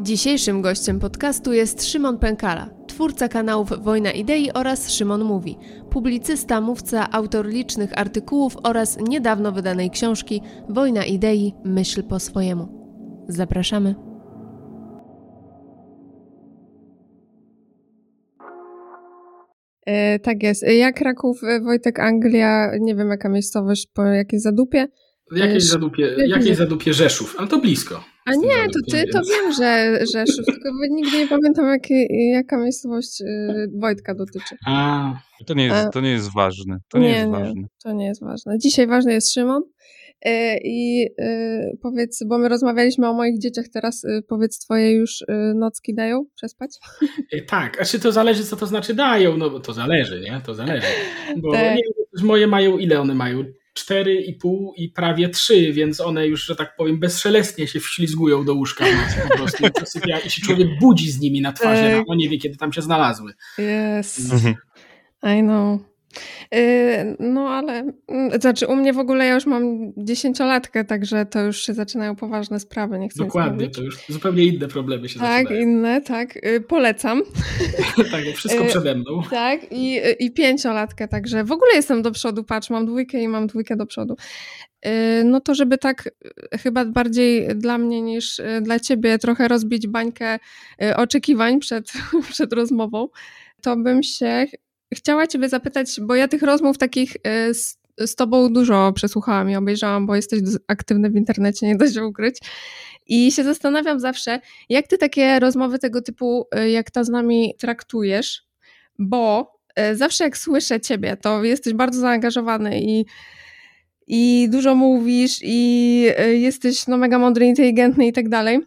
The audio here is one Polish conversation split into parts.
Dzisiejszym gościem podcastu jest Szymon Pękala, twórca kanałów Wojna Idei oraz Szymon Mówi, publicysta, mówca, autor licznych artykułów oraz niedawno wydanej książki Wojna Idei – Myśl po swojemu. Zapraszamy. E, tak jest. Jak Kraków, e, Wojtek, Anglia, nie wiem jaka miejscowość, po jakiej zadupie. Jakiej zadupie, jakiej zadupie Rzeszów, ale to blisko. A nie, to ty, to wiem, że Rzeszów, tylko nigdy nie pamiętam jakie, jaka miejscowość y, Wojtka dotyczy. A, to nie jest, to nie jest ważne. To nie, nie jest ważne. Nie, to nie jest ważne. Dzisiaj ważny jest Szymon. Y, I y, powiedz, bo my rozmawialiśmy o moich dzieciach, teraz powiedz, twoje już nocki dają przespać? Tak, a czy to zależy, co to znaczy dają? No bo to zależy, nie? To zależy. Bo tak. nie, moje mają, ile one mają? 4,5 i prawie 3, więc one już, że tak powiem, bezszelestnie się wślizgują do łóżka po prostu i się człowiek budzi z nimi na twarzy, no nie wie, kiedy tam się znalazły. Yes. Mhm. I know. Yy, no ale, mm, znaczy u mnie w ogóle ja już mam dziesięciolatkę, także to już się zaczynają poważne sprawy, nie chcę Dokładnie, to już zupełnie inne problemy się tak, zaczynają. Tak, inne, tak. Yy, polecam. tak, wszystko yy, przede mną. Tak, i, i pięciolatkę, także w ogóle jestem do przodu, patrz, mam dwójkę i mam dwójkę do przodu. No to żeby tak chyba bardziej dla mnie niż dla ciebie trochę rozbić bańkę oczekiwań przed, przed rozmową, to bym się chciała Ciebie zapytać, bo ja tych rozmów takich e, z, z Tobą dużo przesłuchałam i obejrzałam, bo jesteś aktywny w internecie, nie da się ukryć. I się zastanawiam zawsze, jak Ty takie rozmowy tego typu, e, jak ta z nami traktujesz, bo e, zawsze jak słyszę Ciebie, to jesteś bardzo zaangażowany i i dużo mówisz i jesteś no mega mądry, inteligentny i tak dalej.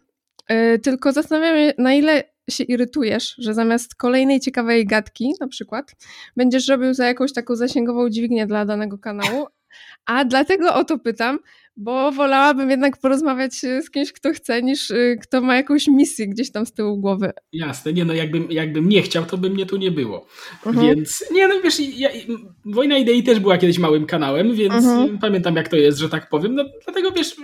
Tylko zastanawiam się, na ile się irytujesz, że zamiast kolejnej ciekawej gadki, na przykład, będziesz robił za jakąś taką zasięgową dźwignię dla danego kanału. A dlatego o to pytam, bo wolałabym jednak porozmawiać e, z kimś, kto chce, niż e, kto ma jakąś misję gdzieś tam z tyłu głowy. Jasne, nie no, jakbym, jakbym nie chciał, to by mnie tu nie było. Mhm. Więc, nie no, wiesz, ja, Wojna Idei też była kiedyś małym kanałem, więc mhm. pamiętam jak to jest, że tak powiem. No, dlatego wiesz,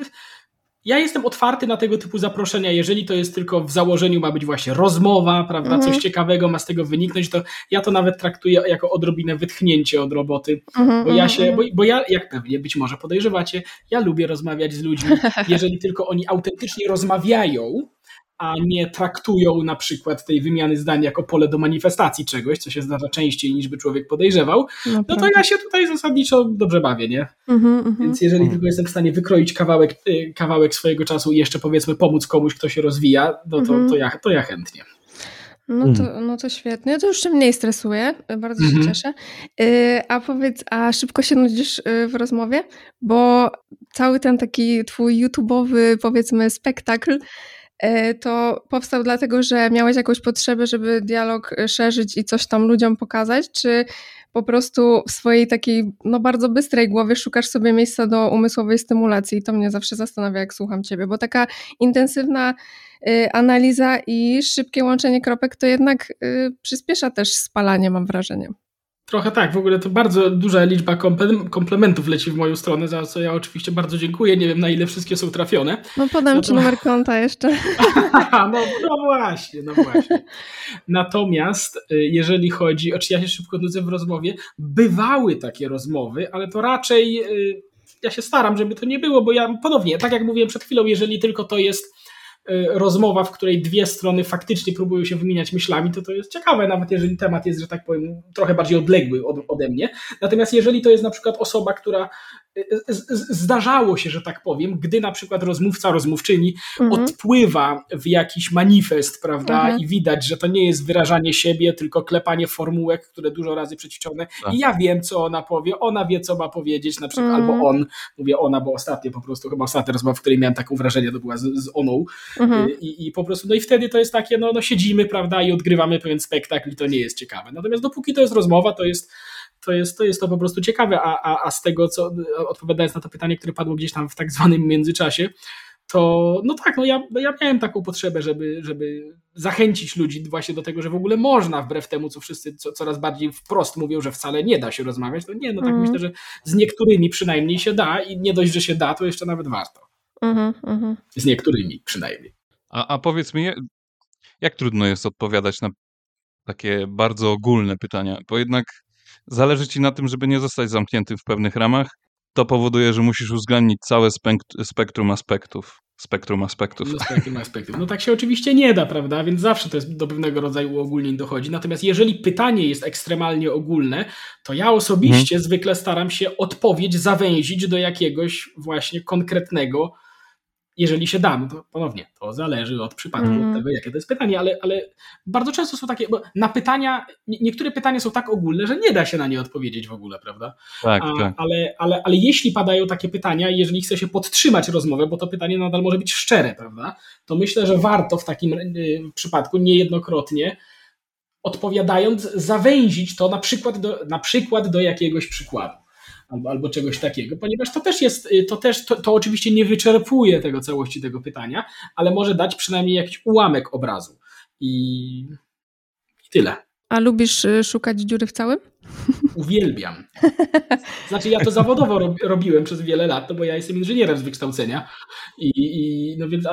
ja jestem otwarty na tego typu zaproszenia, jeżeli to jest tylko w założeniu ma być właśnie rozmowa, prawda, coś mhm. ciekawego ma z tego wyniknąć, to ja to nawet traktuję jako odrobinę wytchnięcie od roboty, mhm, bo ja się, mhm, bo, bo ja, jak pewnie być może podejrzewacie, ja lubię rozmawiać z ludźmi, jeżeli tylko oni autentycznie rozmawiają, a nie traktują na przykład tej wymiany zdań jako pole do manifestacji czegoś, co się zdarza częściej niż by człowiek podejrzewał, no, no to ja się tutaj zasadniczo dobrze bawię, nie? Mm -hmm, Więc jeżeli mm. tylko jestem w stanie wykroić kawałek, y, kawałek swojego czasu i jeszcze powiedzmy pomóc komuś, kto się rozwija, no to, -hmm. to, ja, to ja chętnie. No to, mm. no to świetnie. To już się mniej stresuje. Bardzo się mm -hmm. cieszę. Yy, a powiedz, a szybko się nudzisz y, w rozmowie? Bo cały ten taki twój YouTube'owy, powiedzmy, spektakl to powstał dlatego, że miałeś jakąś potrzebę, żeby dialog e, szerzyć i coś tam ludziom pokazać, czy po prostu w swojej takiej no bardzo bystrej głowie szukasz sobie miejsca do umysłowej stymulacji i to mnie zawsze zastanawia, jak słucham ciebie, bo taka intensywna y, analiza i szybkie łączenie kropek to jednak przyspiesza też spalanie, mam wrażenie. Trochę tak, w ogóle to bardzo duża liczba komplementów leci w moją stronę, za co ja oczywiście bardzo dziękuję. Nie wiem na ile wszystkie są trafione. No podam no to... ci numer konta jeszcze. no, no właśnie, no właśnie. Natomiast y, jeżeli chodzi, oczywiście ja się szybko nudzę w rozmowie, bywały takie rozmowy, ale to raczej y, ja się staram, żeby to nie było, bo ja ponownie, tak jak mówiłem przed chwilą, jeżeli tylko to jest rozmowa, w której dwie strony faktycznie próbują się wymieniać myślami, to to jest ciekawe, nawet jeżeli temat jest, że tak powiem, trochę bardziej odległy od, ode mnie. Natomiast jeżeli to jest na przykład osoba, która zdarzało się, że tak powiem, gdy na przykład rozmówca, rozmówczyni mhm. odpływa w jakiś manifest, prawda, mhm. i widać, że to nie jest wyrażanie siebie, tylko klepanie formułek, które dużo razy przećwiczone tak. i ja wiem, co ona powie, ona wie, co ma powiedzieć, na przykład, mhm. albo on, mówię ona, bo ostatnio po prostu, chyba ostatnia rozmowa, w której miałem taką wrażenie, to była z, z oną mhm. I, i po prostu, no i wtedy to jest takie, no, no siedzimy, prawda, i odgrywamy pewien spektakl i to nie jest ciekawe. Natomiast dopóki to jest rozmowa, to jest to jest, to jest to po prostu ciekawe, a, a, a z tego, co odpowiadając na to pytanie, które padło gdzieś tam w tak zwanym międzyczasie, to no tak, no ja, ja miałem taką potrzebę, żeby, żeby zachęcić ludzi właśnie do tego, że w ogóle można, wbrew temu, co wszyscy co, coraz bardziej wprost mówią, że wcale nie da się rozmawiać, to nie, no tak mm. myślę, że z niektórymi przynajmniej się da i nie dość, że się da, to jeszcze nawet warto. Mm -hmm. Z niektórymi przynajmniej. A, a powiedz mi, jak trudno jest odpowiadać na takie bardzo ogólne pytania? Bo jednak zależy ci na tym, żeby nie zostać zamkniętym w pewnych ramach. To powoduje, że musisz uwzględnić całe spektrum aspektów. Spektrum aspektów. No, spektrum aspektów. No tak się oczywiście nie da, prawda? Więc zawsze to jest do pewnego rodzaju uogólnień dochodzi. Natomiast jeżeli pytanie jest ekstremalnie ogólne, to ja osobiście hmm. zwykle staram się odpowiedź zawęzić do jakiegoś właśnie konkretnego jeżeli się da, no to ponownie, to zależy od przypadku, mm. od tego, jakie to jest pytanie, ale, ale bardzo często są takie, bo na pytania, niektóre pytania są tak ogólne, że nie da się na nie odpowiedzieć w ogóle, prawda? Tak, A, tak. Ale, ale, ale jeśli padają takie pytania, jeżeli chce się podtrzymać rozmowę, bo to pytanie nadal może być szczere, prawda? To myślę, że warto w takim y, przypadku niejednokrotnie odpowiadając, zawęzić to na przykład do, na przykład do jakiegoś przykładu albo, albo czegoś takiego, ponieważ to też jest, y, to też, to, to oczywiście nie wyczerpuje tego całości tego pytania, ale może dać przynajmniej jakiś ułamek obrazu. I, tyle. A lubisz y, szukać dziury w całym? Uwielbiam. Znaczy, ja to zawodowo robiłem przez wiele lat, no bo ja jestem inżynierem z wykształcenia i, i no więc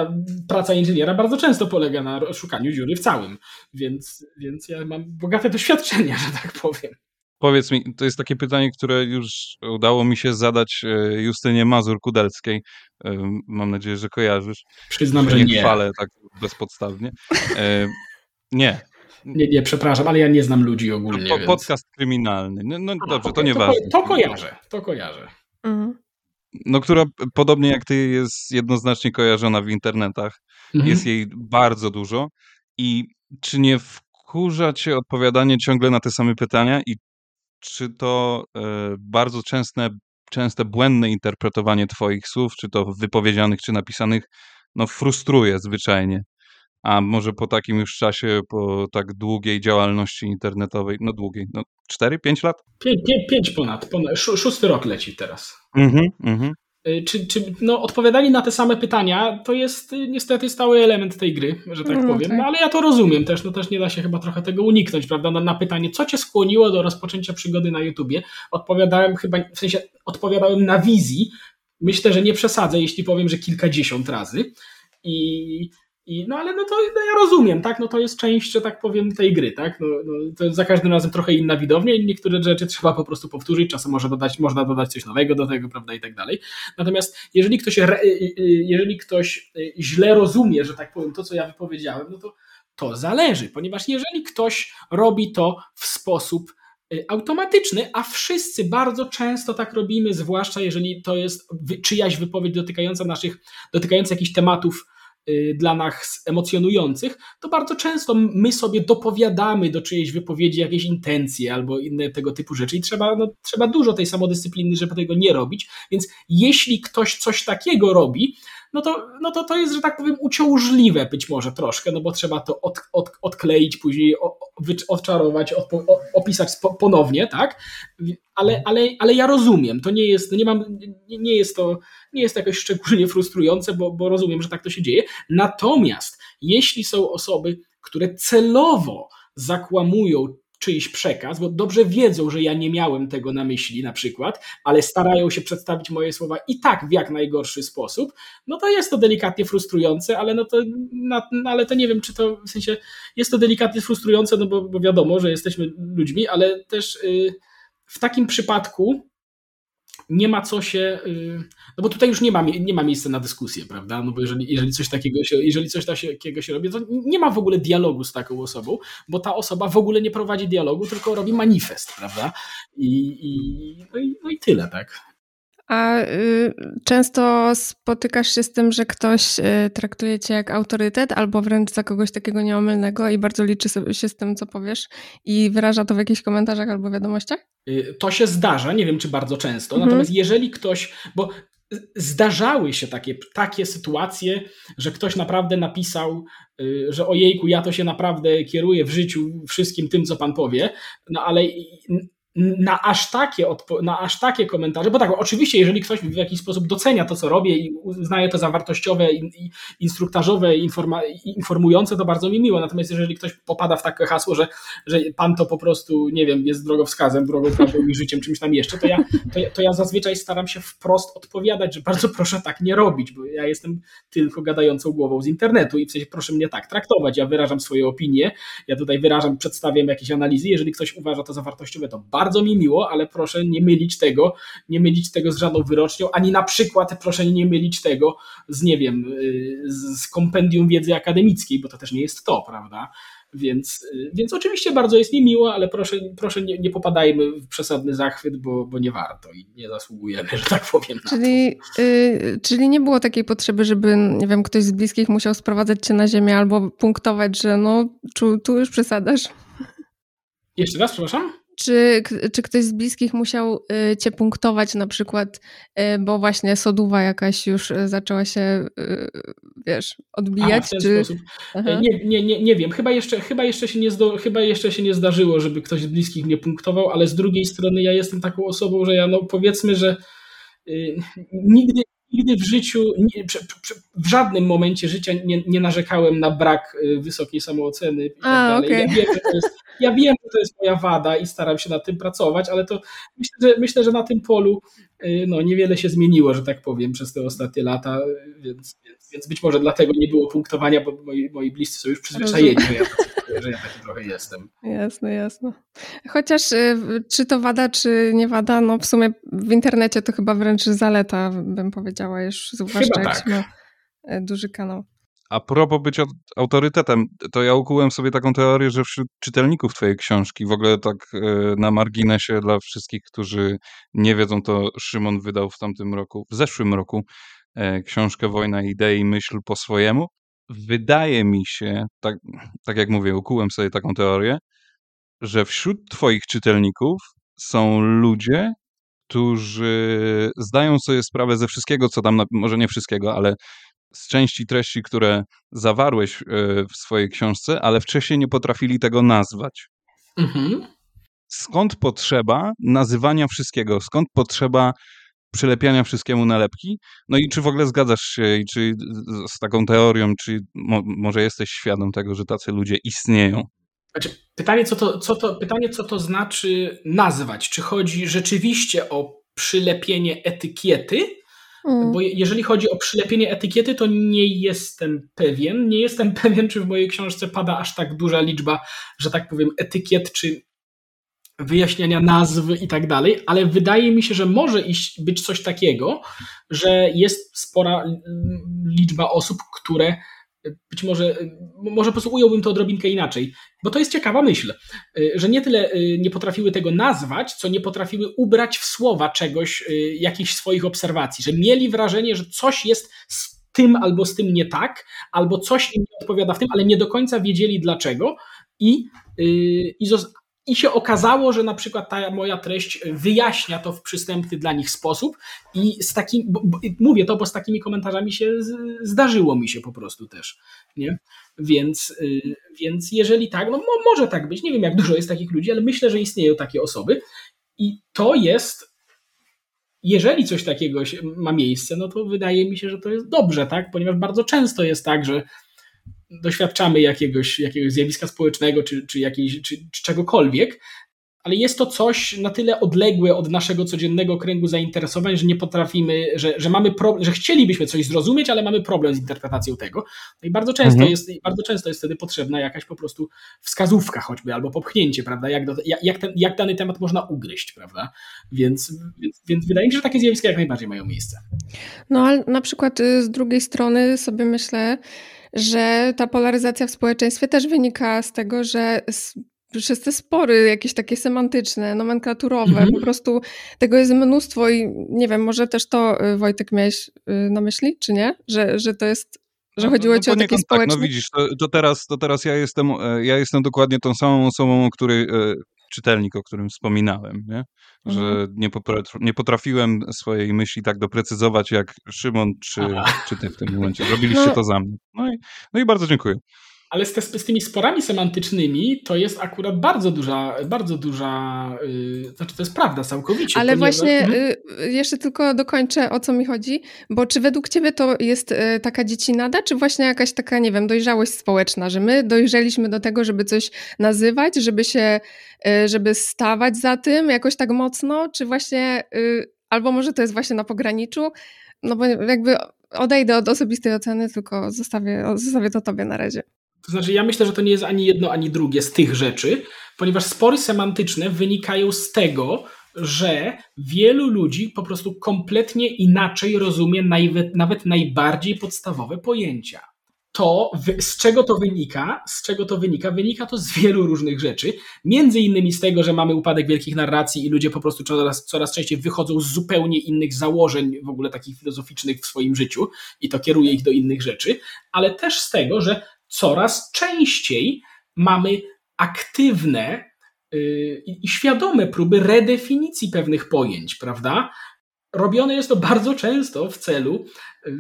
praca inżyniera bardzo często polega na szukaniu dziury w całym, więc, więc ja mam bogate doświadczenia, że tak powiem. Powiedz mi, to jest takie pytanie, które już udało mi się zadać e, Justynie Mazur-Kudelskiej. E, mam nadzieję, że kojarzysz. Przyznam, że nie. Nie chwalę tak bezpodstawnie. E, nie. Nie, nie, przepraszam, ale ja nie znam ludzi ogólnie. Po, podcast więc... kryminalny. No, no A, dobrze, to nieważne. To, to kojarzę, to kojarzę. Mhm. No, która podobnie jak ty jest jednoznacznie kojarzona w internetach. Mhm. Jest jej bardzo dużo. I czy nie wkurza cię odpowiadanie ciągle na te same pytania i czy to e, bardzo częste, częste błędne interpretowanie Twoich słów, czy to wypowiedzianych, czy napisanych, no frustruje zwyczajnie. A może po takim już czasie, po tak długiej działalności internetowej, no długiej, no 4-5 lat? 5 ponad, ponad, szósty rok leci teraz. Mhm, mhm. Y, czy, czy no, odpowiadanie na te same pytania to jest y, niestety stały element tej gry, że tak no, powiem. Tak. No, ale ja to rozumiem też, no też nie da się chyba trochę tego uniknąć, prawda? Na, na, pytanie, co cię skłoniło do rozpoczęcia przygody na YouTubie, odpowiadałem chyba, w sensie odpowiadałem na wizji. Myślę, że nie przesadzę, jeśli powiem, że kilkadziesiąt razy. I i, no ale no to no ja rozumiem, tak? No to jest część, że tak powiem, tej gry, tak? No, no, to jest za każdym razem trochę inna widownia i niektóre rzeczy trzeba po prostu powtórzyć, czasem może dodać, można dodać coś nowego do tego, prawda, i tak dalej. Natomiast jeżeli ktoś, y, y, jeżeli ktoś y, źle rozumie, że tak powiem, to, co ja wypowiedziałem, no to to zależy, ponieważ jeżeli ktoś robi to w sposób automatyczny, a wszyscy bardzo często tak robimy, zwłaszcza jeżeli to jest czyjaś wypowiedź dotykająca naszych, dotykająca jakichś tematów, Y, dla nas emocjonujących, to bardzo często my sobie dopowiadamy do czyjejś wypowiedzi jakieś intencje albo inne tego typu rzeczy i trzeba, no, trzeba dużo tej samodyscypliny, żeby tego nie robić. Więc jeśli ktoś coś takiego robi, no to, no to to jest, że tak powiem, uciążliwe być może troszkę, no bo trzeba to od, od, odkleić, później odczarować, odpo, opisać ponownie, tak? Ale, ale, ale ja rozumiem, to nie jest, nie mam, nie jest to, nie jest to jakoś szczególnie frustrujące, bo, bo rozumiem, że tak to się dzieje. Natomiast jeśli są osoby, które celowo zakłamują czyjś przekaz, bo dobrze wiedzą, że ja nie miałem tego na myśli na przykład, ale starają się przedstawić moje słowa i tak w jak najgorszy sposób, no to jest to delikatnie frustrujące, ale no to, no, ale to nie wiem, czy to w sensie jest to delikatnie frustrujące, no bo, bo wiadomo, że jesteśmy ludźmi, ale też yy, w takim przypadku nie ma co się, y, no bo tutaj już nie ma, nie ma miejsca na dyskusję, prawda? No bo jeżeli, jeżeli coś takiego się, jeżeli coś takiego się robi, to nie ma w ogóle dialogu z taką osobą, bo ta osoba w ogóle nie prowadzi dialogu, tylko robi manifest, prawda? I, i, no, i no i tyle, tak? A y, często spotykasz się z tym, że ktoś y, traktuje cię jak autorytet, albo wręcz za kogoś takiego nieomylnego i bardzo liczy się z tym, co powiesz i wyraża to w jakichś komentarzach albo wiadomościach? Y, to się zdarza, nie wiem czy bardzo często, mhm. natomiast jeżeli ktoś, bo zdarzały się takie, takie sytuacje, że ktoś naprawdę napisał, że ojejku, ja to się naprawdę kieruję w życiu wszystkim tym, co pan powie, no ale na aż, takie na aż takie komentarze, bo tak, oczywiście, jeżeli ktoś w jakiś sposób docenia to, co robię i uznaje to za wartościowe, i, instruktażowe, informa, informujące, to bardzo mi miło. Natomiast jeżeli ktoś popada w takie hasło, że, że pan to po prostu, nie wiem, jest drogowskazem, drogą prawdą i życiem, czymś tam jeszcze, to ja, to, to ja zazwyczaj staram się wprost odpowiadać, że bardzo proszę tak nie robić, bo ja jestem tylko gadającą głową z internetu i w sensie proszę mnie tak traktować. Ja wyrażam swoje opinie, ja tutaj wyrażam, przedstawiam jakieś analizy. Jeżeli ktoś uważa to za wartościowe, to bardzo bardzo mi miło, ale proszę nie mylić tego, nie mylić tego z żadną wyrocznią, ani na przykład proszę nie mylić tego z, nie wiem, y, z kompendium wiedzy akademickiej, bo to też nie jest to, prawda? Więc, y, więc oczywiście bardzo jest mi miło, ale proszę, proszę nie, nie popadajmy w przesadny zachwyt, bo, bo nie warto i nie zasługujemy, że tak powiem. Czyli, y, czyli nie było takiej potrzeby, żeby nie wiem, ktoś z bliskich musiał sprowadzać cię na ziemię albo punktować, że no tu, tu już przesadasz. Jeszcze raz, przepraszam? Czy, czy ktoś z bliskich musiał y, cię punktować na przykład, y, bo właśnie soduwa jakaś już y, zaczęła się, wiesz, odbijać? Aha, w ten czy... Nie, nie, nie, nie wiem, chyba jeszcze, chyba, jeszcze się nie zdo, chyba jeszcze się nie zdarzyło, żeby ktoś z bliskich mnie punktował, ale z drugiej strony ja jestem taką osobą, że ja no powiedzmy, że nigdy, nigdy w życiu, w żadnym momencie życia nie, nie narzekałem na brak wysokiej samooceny i tak A, dalej. Okay. Ja wiem, że to jest ja wiem, że to jest moja wada i staram się nad tym pracować, ale to myślę, że, myślę, że na tym polu y, no, niewiele się zmieniło, że tak powiem, przez te ostatnie lata, więc, więc, więc być może dlatego nie było punktowania, bo moi, moi bliscy są już przyzwyczajeni, że ja, że ja taki trochę jestem. Jasne, jasne. Chociaż y, czy to wada, czy nie wada, no w sumie w internecie to chyba wręcz zaleta, bym powiedziała, już zwłaszcza jak tak. ma y, duży kanał. A propos być autorytetem, to ja ukułem sobie taką teorię, że wśród czytelników twojej książki, w ogóle tak e, na marginesie dla wszystkich, którzy nie wiedzą, to Szymon wydał w tamtym roku, w zeszłym roku książkę Wojna idei, myśl po swojemu. Wydaje mi się, tak, tak jak mówię, ukułem sobie taką teorię, że wśród twoich czytelników są ludzie, którzy zdają sobie sprawę ze wszystkiego, co tam, może nie wszystkiego, ale z części treści, które zawarłeś e, w swojej książce, ale wcześniej nie potrafili tego nazwać. Mhm. Skąd potrzeba nazywania wszystkiego? Skąd potrzeba przylepiania wszystkiemu nalepki? No i czy w ogóle zgadzasz się i czy z taką teorią, czy mo może jesteś świadom tego, że tacy ludzie istnieją? Znaczy, pytanie, co to, co to, pytanie, co to znaczy nazwać? Czy chodzi rzeczywiście o przylepienie etykiety, Mm. Bo jeżeli chodzi o przylepienie etykiety, to nie jestem pewien. Nie jestem pewien, czy w mojej książce pada aż tak duża liczba, że tak powiem, etykiet, czy wyjaśniania nazw i tak dalej, ale wydaje mi się, że może iść, być coś takiego, że jest spora liczba osób, które być może, może po prostu ująłbym to odrobinkę inaczej, bo to jest ciekawa myśl, że nie tyle y, nie potrafiły tego nazwać, co nie potrafiły ubrać w słowa czegoś, y, jakichś swoich obserwacji, że mieli wrażenie, że coś jest z tym albo z tym nie tak, albo coś im nie odpowiada w tym, ale nie do końca wiedzieli dlaczego i, y, i i się okazało, że na przykład ta moja treść wyjaśnia to w przystępny dla nich sposób i z takim, bo, bo, mówię to, bo z takimi komentarzami się zdarzyło mi się po prostu też, nie? Więc, y, więc jeżeli tak, no może tak być, nie wiem jak dużo jest takich ludzi, ale myślę, że istnieją takie osoby i to jest jeżeli coś takiego ma miejsce, no to wydaje mi się, że to jest dobrze, tak? Ponieważ bardzo często jest tak, że doświadczamy jakiegoś, jakiegoś zjawiska społecznego czy, czy, jakiejś, czy, czy czegokolwiek, ale jest to coś na tyle odległe od naszego codziennego kręgu zainteresowań, że nie potrafimy, że, że mamy problem, że chcielibyśmy coś zrozumieć, ale mamy problem z interpretacją tego. No i bardzo często, mhm. jest, bardzo często jest wtedy potrzebna jakaś po prostu wskazówka choćby, albo popchnięcie, prawda, jak, do, jak, ten, jak dany temat można ugryźć, prawda, więc, więc, więc wydaje mi się, że takie zjawiska jak najbardziej mają miejsce. No ale na przykład y, z drugiej strony sobie myślę, że ta polaryzacja w społeczeństwie też wynika z tego, że przez te spory jakieś takie semantyczne, nomenklaturowe, mhm. po prostu tego jest mnóstwo i nie wiem, może też to y, Wojtek miałeś y, na myśli, czy nie? Że, że to jest że no, chodziło no, ci o takie społeczne... Tak, no widzisz, to, to, teraz, to teraz ja jestem, e, ja jestem dokładnie tą samą osobą, o której e, czytelnik, o którym wspominałem, nie? że mhm. nie, nie, potrafiłem swojej myśli tak doprecyzować jak Szymon czy, czy ty w tym momencie. Robiliście no. to za mnie. No i, no i bardzo dziękuję. Ale z, te, z, tymi sporami semantycznymi to jest akurat bardzo duża, bardzo duża, yy, znaczy to jest prawda całkowicie. Ale ponieważ... właśnie yy, jeszcze tylko dokończę o co mi chodzi, bo czy według ciebie to jest yy, taka dziecinada, czy właśnie jakaś taka, nie wiem, dojrzałość społeczna, że my dojrzeliśmy do tego, żeby coś nazywać, żeby się, y, żeby stawać za tym jakoś tak mocno, czy właśnie, y, albo może to jest właśnie na pograniczu, no bo jakby odejdę od osobistej oceny, tylko zostawię, zostawię to tobie na razie. To znaczy, ja myślę, że to nie jest ani jedno, ani drugie z tych rzeczy, ponieważ spory semantyczne wynikają z tego, że wielu ludzi po prostu kompletnie inaczej rozumie nawet, nawet najbardziej podstawowe pojęcia to z czego to wynika? Z czego to wynika? Wynika to z wielu różnych rzeczy. Między innymi z tego, że mamy upadek wielkich narracji i ludzie po prostu coraz, coraz częściej wychodzą z zupełnie innych założeń, w ogóle takich filozoficznych w swoim życiu i to kieruje ich do innych rzeczy, ale też z tego, że coraz częściej mamy aktywne yy, i świadome próby redefinicji pewnych pojęć, prawda? Robione jest to bardzo często w celu yy,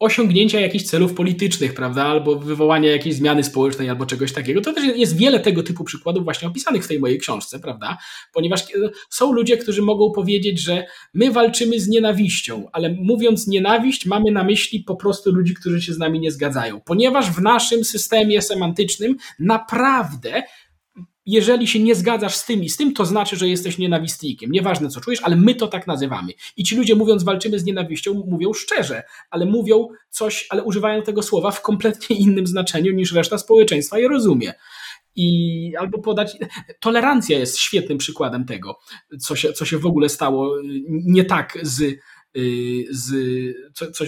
osiągnięcia jakichś celów politycznych, prawda, albo wywołania jakiejś zmiany społecznej, albo czegoś takiego. To też jest wiele tego typu przykładów właśnie opisanych w tej mojej książce, prawda, ponieważ są ludzie, którzy mogą powiedzieć, że my walczymy z nienawiścią, ale mówiąc nienawiść, mamy na myśli po prostu ludzi, którzy się z nami nie zgadzają, ponieważ w naszym systemie semantycznym naprawdę jeżeli się nie zgadzasz z tym i z tym, to znaczy, że jesteś nienawistnikiem. Nieważne, co czujesz, ale my to tak nazywamy. I ci ludzie, mówiąc walczymy z nienawiścią, mówią szczerze, ale mówią coś, ale używają tego słowa w kompletnie innym znaczeniu niż reszta społeczeństwa je rozumie. I albo podać. Tolerancja jest świetnym przykładem tego, co się, co się w ogóle stało nie tak z Y, z, co,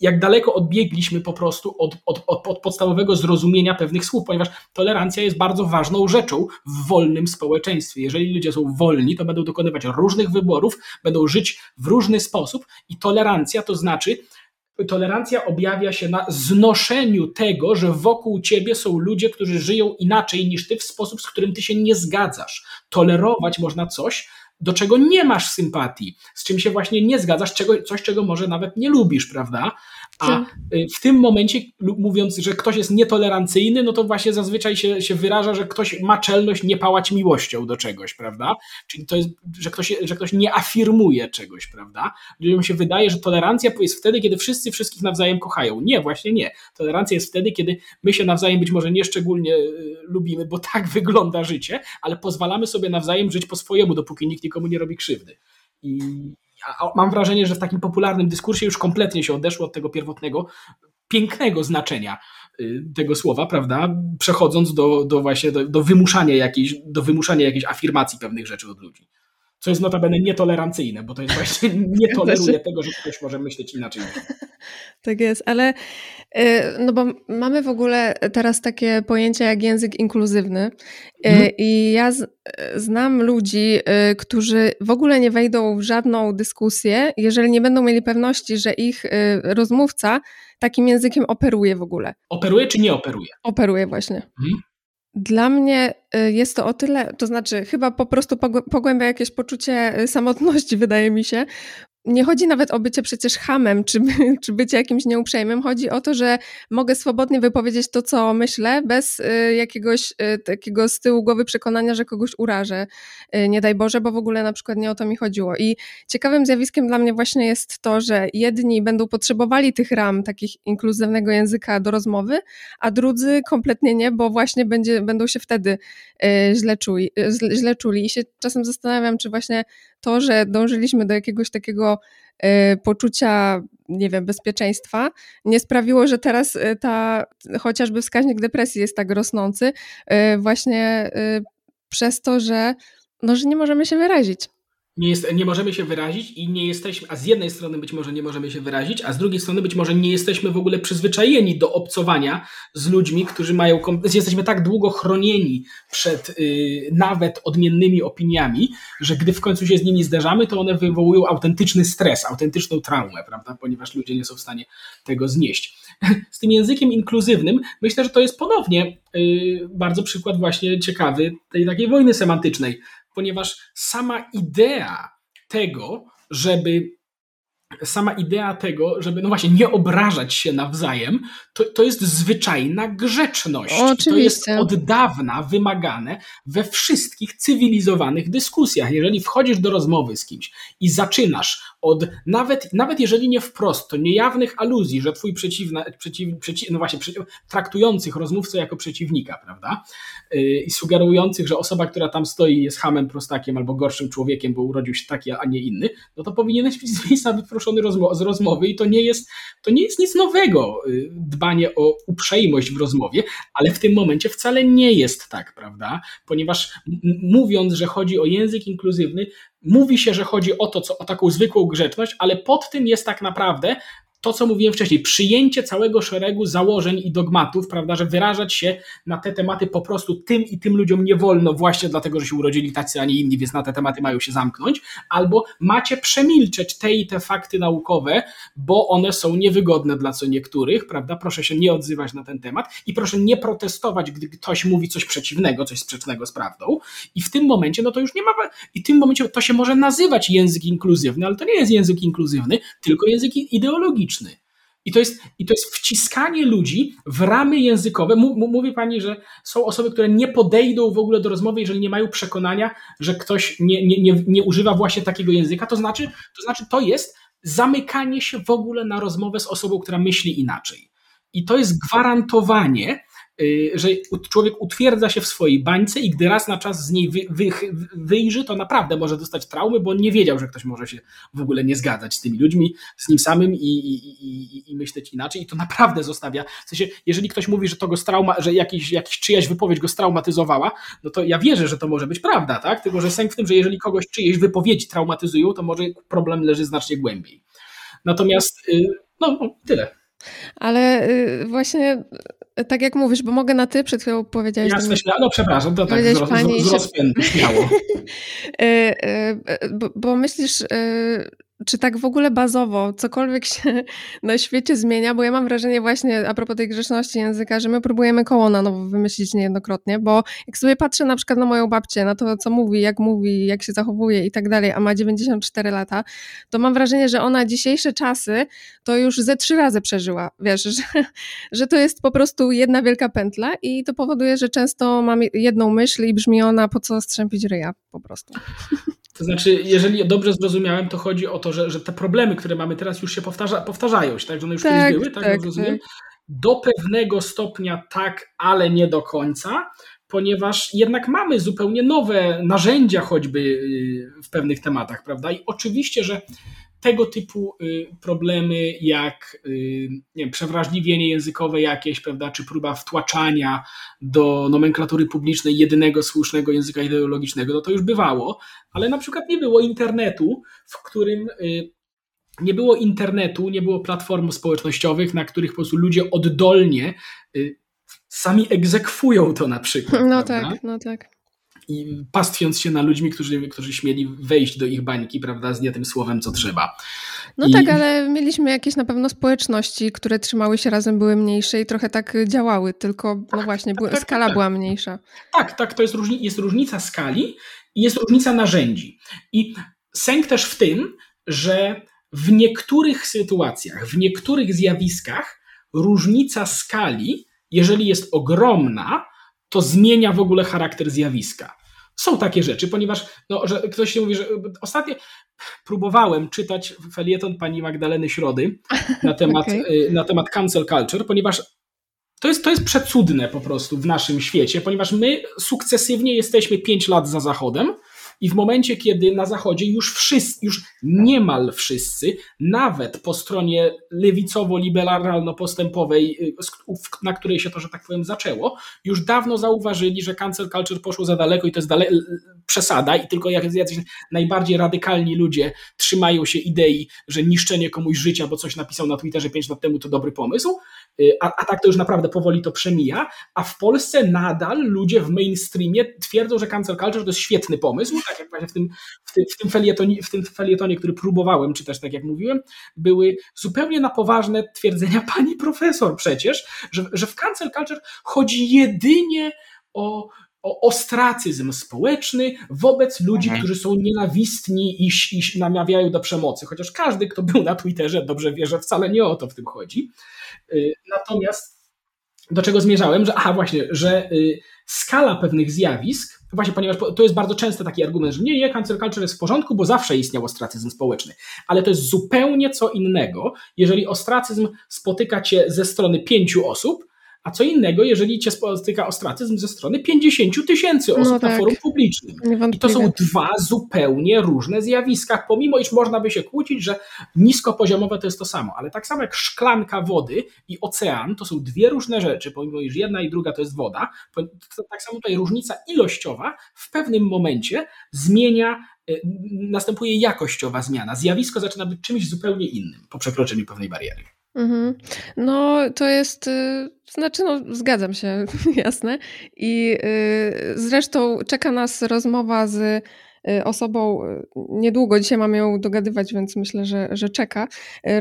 jak daleko odbiegliśmy po prostu od, od, od, od, podstawowego zrozumienia pewnych słów, ponieważ tolerancja jest bardzo ważną rzeczą w wolnym społeczeństwie. Jeżeli ludzie są wolni, to będą dokonywać różnych wyborów, będą żyć w różny sposób i tolerancja to znaczy, tolerancja objawia się na znoszeniu tego, że wokół ciebie są ludzie, którzy żyją inaczej niż ty w sposób, z którym ty się nie zgadzasz. Tolerować można coś, do czego nie masz sympatii, z czym się właśnie nie zgadzasz, czego, coś, czego może nawet nie lubisz, prawda? A y, w tym momencie, mówiąc, że ktoś jest nietolerancyjny, no to właśnie zazwyczaj się, się wyraża, że ktoś ma czelność nie pałać miłością do czegoś, prawda? Czyli to jest, że ktoś, że ktoś nie afirmuje czegoś, prawda? Ludziom się wydaje, że tolerancja jest wtedy, kiedy wszyscy wszystkich nawzajem kochają. Nie, właśnie nie. Tolerancja jest wtedy, kiedy my się nawzajem być może nie szczególnie y, lubimy, bo tak wygląda życie, ale pozwalamy sobie nawzajem żyć po swojemu, dopóki nikt nikomu nie robi krzywdy. I, mam wrażenie, że w takim popularnym dyskursie już kompletnie się odeszło od tego pierwotnego, pięknego znaczenia y, tego słowa, prawda? Przechodząc do, do właśnie do, do, wymuszania jakiejś, do wymuszania jakiejś afirmacji pewnych rzeczy od ludzi. Co jest notabene nietolerancyjne, bo to jest właśnie nie toleruje tego, że ktoś może myśleć inaczej. Tak jest, ale y, no bo mamy w ogóle teraz takie pojęcia jak język inkluzywny mhm. i ja z, znam ludzi, y, którzy w ogóle nie wejdą w żadną dyskusję, jeżeli nie będą mieli pewności, że ich rozmówca takim językiem operuje w ogóle. Operuje czy nie operuje? Operuje właśnie. Mhm. Dla mnie y, jest to o tyle, to znaczy chyba po prostu pogłębia jakieś poczucie y, samotności, wydaje mi się, nie chodzi nawet o bycie przecież hamem, czy, czy bycie jakimś nieuprzejmym. Chodzi o to, że mogę swobodnie wypowiedzieć to, co myślę, bez y, jakiegoś y, takiego z tyłu głowy przekonania, że kogoś urażę. Y, nie daj Boże, bo w ogóle na przykład nie o to mi chodziło. I ciekawym zjawiskiem dla mnie właśnie jest to, że jedni będą potrzebowali tych ram, takich inkluzywnego języka do rozmowy, a drudzy kompletnie nie, bo właśnie będzie, będą się wtedy źle czuli, źle czuli. I się czasem zastanawiam, czy właśnie to, że dążyliśmy do jakiegoś takiego y, poczucia, nie wiem, bezpieczeństwa, nie sprawiło, że teraz y, ta chociażby wskaźnik depresji jest tak rosnący, y, właśnie przez to, że, no, że nie możemy się wyrazić nie, jest, nie możemy się wyrazić i nie jesteśmy, a z jednej strony być może nie możemy się wyrazić, a z drugiej strony być może nie jesteśmy w ogóle przyzwyczajeni do obcowania z ludźmi, którzy mają, jesteśmy tak długo chronieni przed y, nawet odmiennymi opiniami, że gdy w końcu się z nimi zderzamy, to one wywołują autentyczny stres, autentyczną traumę, prawda, ponieważ ludzie nie są w stanie tego znieść. Z tym językiem inkluzywnym myślę, że to jest ponownie y, bardzo przykład właśnie ciekawy tej takiej wojny semantycznej, ponieważ sama idea tego, żeby sama idea tego, żeby no właśnie nie obrażać się nawzajem, to, to jest zwyczajna grzeczność. Oczywiście. To jest od dawna wymagane we wszystkich cywilizowanych dyskusjach. Jeżeli wchodzisz do rozmowy z kimś i zaczynasz od nawet, nawet jeżeli nie wprost, to niejawnych aluzji, że twój przeciwna, przeciw, przeciw, no właśnie, przeciw, traktujących rozmówcę jako przeciwnika, prawda? Yy, I sugerujących, że osoba, która tam stoi jest hamem, prostakiem albo gorszym człowiekiem, bo urodził się taki, a nie inny, no to powinieneś być z miejsca wyproszony rozmo z rozmowy i to nie jest, to nie jest nic nowego, yy, dbanie o uprzejmość w rozmowie, ale w tym momencie wcale nie jest tak, prawda? Ponieważ mówiąc, że chodzi o język inkluzywny, mówi się, że chodzi o to, co, o taką zwykłą grzeczność, ale pod tym jest tak naprawdę to, co mówiłem wcześniej, przyjęcie całego szeregu założeń i dogmatów, prawda, że wyrażać się na te tematy po prostu tym i tym ludziom nie wolno, właśnie dlatego, że się urodzili tacy, a nie inni, więc na te tematy mają się zamknąć, albo macie przemilczeć te i te fakty naukowe, bo one są niewygodne dla co niektórych, prawda, proszę się nie odzywać na ten temat i proszę nie protestować, gdy ktoś mówi coś przeciwnego, coś sprzecznego z prawdą. I w tym momencie, no to już nie ma, i w tym momencie to się może nazywać język inkluzywny, ale to nie jest język inkluzywny, tylko język ideologiczny, i to jest, i to jest wciskanie ludzi w ramy językowe. mówi pani, że są osoby, które nie podejdą w ogóle do rozmowy, jeżeli nie mają przekonania, że ktoś nie, nie, nie, nie używa właśnie takiego języka. To znaczy, to znaczy, to jest zamykanie się w ogóle na rozmowę z osobą, która myśli inaczej. I to jest gwarantowanie, że człowiek utwierdza się w swojej bańce i gdy raz na czas z niej wy, wy, wyjrzy, to naprawdę może dostać traumy, bo on nie wiedział, że ktoś może się w ogóle nie zgadzać z tymi ludźmi, z nim samym i, i, i, i myśleć inaczej. I to naprawdę zostawia. W sensie, jeżeli ktoś mówi, że to go strauma, że jakiś, jakiś czyjaś wypowiedź go straumatyzowała, no to ja wierzę, że to może być prawda, tak? Tylko, że sęk w tym, że jeżeli kogoś czyjeś wypowiedzi traumatyzują, to może problem leży znacznie głębiej. Natomiast, y, no, no tyle. Ale y, właśnie tak jak mówisz, bo mogę na ty, przed chwilą powiedziałeś. Jasne, śmiało, no przepraszam, to tak z, z, z rozpędu, śmiało. E, e, bo, bo myślisz, e, czy tak w ogóle bazowo cokolwiek się na świecie zmienia, bo ja mam wrażenie właśnie a propos tej grzeczności języka, że my próbujemy koło na nowo wymyślić niejednokrotnie, bo jak sobie patrzę na przykład na moją babcię, na to co mówi, jak mówi, jak się zachowuje i tak dalej, a ma 94 lata, to mam wrażenie, że ona dzisiejsze czasy to już ze trzy razy przeżyła, wiesz, że, że to jest po prostu jedna wielka pętla i to powoduje, że często mam jedną myśl i brzmi ona po co strzępić ryja po prostu. To znaczy, jeżeli dobrze zrozumiałem, to chodzi o to, że, że te problemy, które mamy teraz, już się powtarza, powtarzają się, tak? Że one już tak, kiedyś były, tak? tak, tak. Do pewnego stopnia tak, ale nie do końca, ponieważ jednak mamy zupełnie nowe narzędzia, choćby y, w pewnych tematach, prawda? I oczywiście, że tego typu y, problemy jak y, nie wiem, przewrażliwienie językowe jakieś, prawda, czy próba wtłaczania do nomenklatury publicznej jedynego słusznego języka ideologicznego, no to już bywało, ale na przykład nie było internetu, w którym y, nie było internetu, nie było platform społecznościowych, na których po prostu ludzie oddolnie sami egzekwują to na przykład. No prawda? tak, no tak i pastwiąc się na ludźmi, którzy, którzy śmieli wejść do ich bańki, prawda, z nie tym słowem, co trzeba. No I... tak, ale mieliśmy jakieś na pewno społeczności, które trzymały się razem, były mniejsze i trochę tak działały, tylko no tak, właśnie, tak, tak, skala tak, była mniejsza. Tak, tak, to jest, różni jest różnica skali i jest różnica narzędzi. I sęk też w tym, że w niektórych sytuacjach, w niektórych zjawiskach różnica skali, jeżeli jest ogromna, to zmienia w ogóle charakter zjawiska. Są takie rzeczy, ponieważ no, że ktoś się mówi, że ostatnio próbowałem czytać felieton pani Magdaleny Środy na temat, okay. na temat cancel culture, ponieważ to jest, to jest przecudne po prostu w naszym świecie, ponieważ my sukcesywnie jesteśmy 5 lat za Zachodem, i w momencie, kiedy na Zachodzie już wszyscy, już niemal wszyscy, nawet po stronie lewicowo-liberalno-postępowej, y, na której się to, że tak powiem, zaczęło, już dawno zauważyli, że cancel culture poszło za daleko i to jest dale przesada i tylko jacyś najbardziej radykalni ludzie trzymają się idei, że niszczenie komuś życia, bo coś napisał na Twitterze 5 lat temu, to dobry pomysł, a, a tak to już naprawdę powoli to przemija, a w Polsce nadal ludzie w mainstreamie twierdzą, że cancel culture to jest świetny pomysł, tak jak właśnie w tym, w tym, w tym, felietonie, w tym felietonie, który próbowałem czytać, tak jak mówiłem, były zupełnie na poważne twierdzenia pani profesor przecież, że, że w cancel culture chodzi jedynie o o ostracyzm społeczny wobec ludzi, mhm. którzy są nienawistni i, i namawiają do przemocy. Chociaż każdy, kto był na Twitterze, dobrze wie, że wcale nie o to w tym chodzi. Y, natomiast do czego zmierzałem, że aha, właśnie, że y, skala pewnych zjawisk, właśnie ponieważ to jest bardzo często taki argument, że nie, nie, cancel culture jest w porządku, bo zawsze istniał ostracyzm społeczny, ale to jest zupełnie co innego, jeżeli ostracyzm spotyka cię ze strony pięciu osób, a co innego, jeżeli cię spotyka ostracyzm ze strony 50 tysięcy osób no tak. na forum publicznym. I to są dwa zupełnie różne zjawiska, pomimo iż można by się kłócić, że niskopoziomowe to jest to samo, ale tak samo jak szklanka wody i ocean to są dwie różne rzeczy, pomimo iż jedna i druga to jest woda, tak samo tutaj różnica ilościowa w pewnym momencie zmienia y, następuje jakościowa zmiana. Zjawisko zaczyna być czymś zupełnie innym po przekroczeniu pewnej bariery. Mhm. No, to jest, y, znaczy, no, zgadzam się, jasne. I y, zresztą czeka nas rozmowa z y, osobą, niedługo dzisiaj mam ją dogadywać, więc myślę, że, że czeka.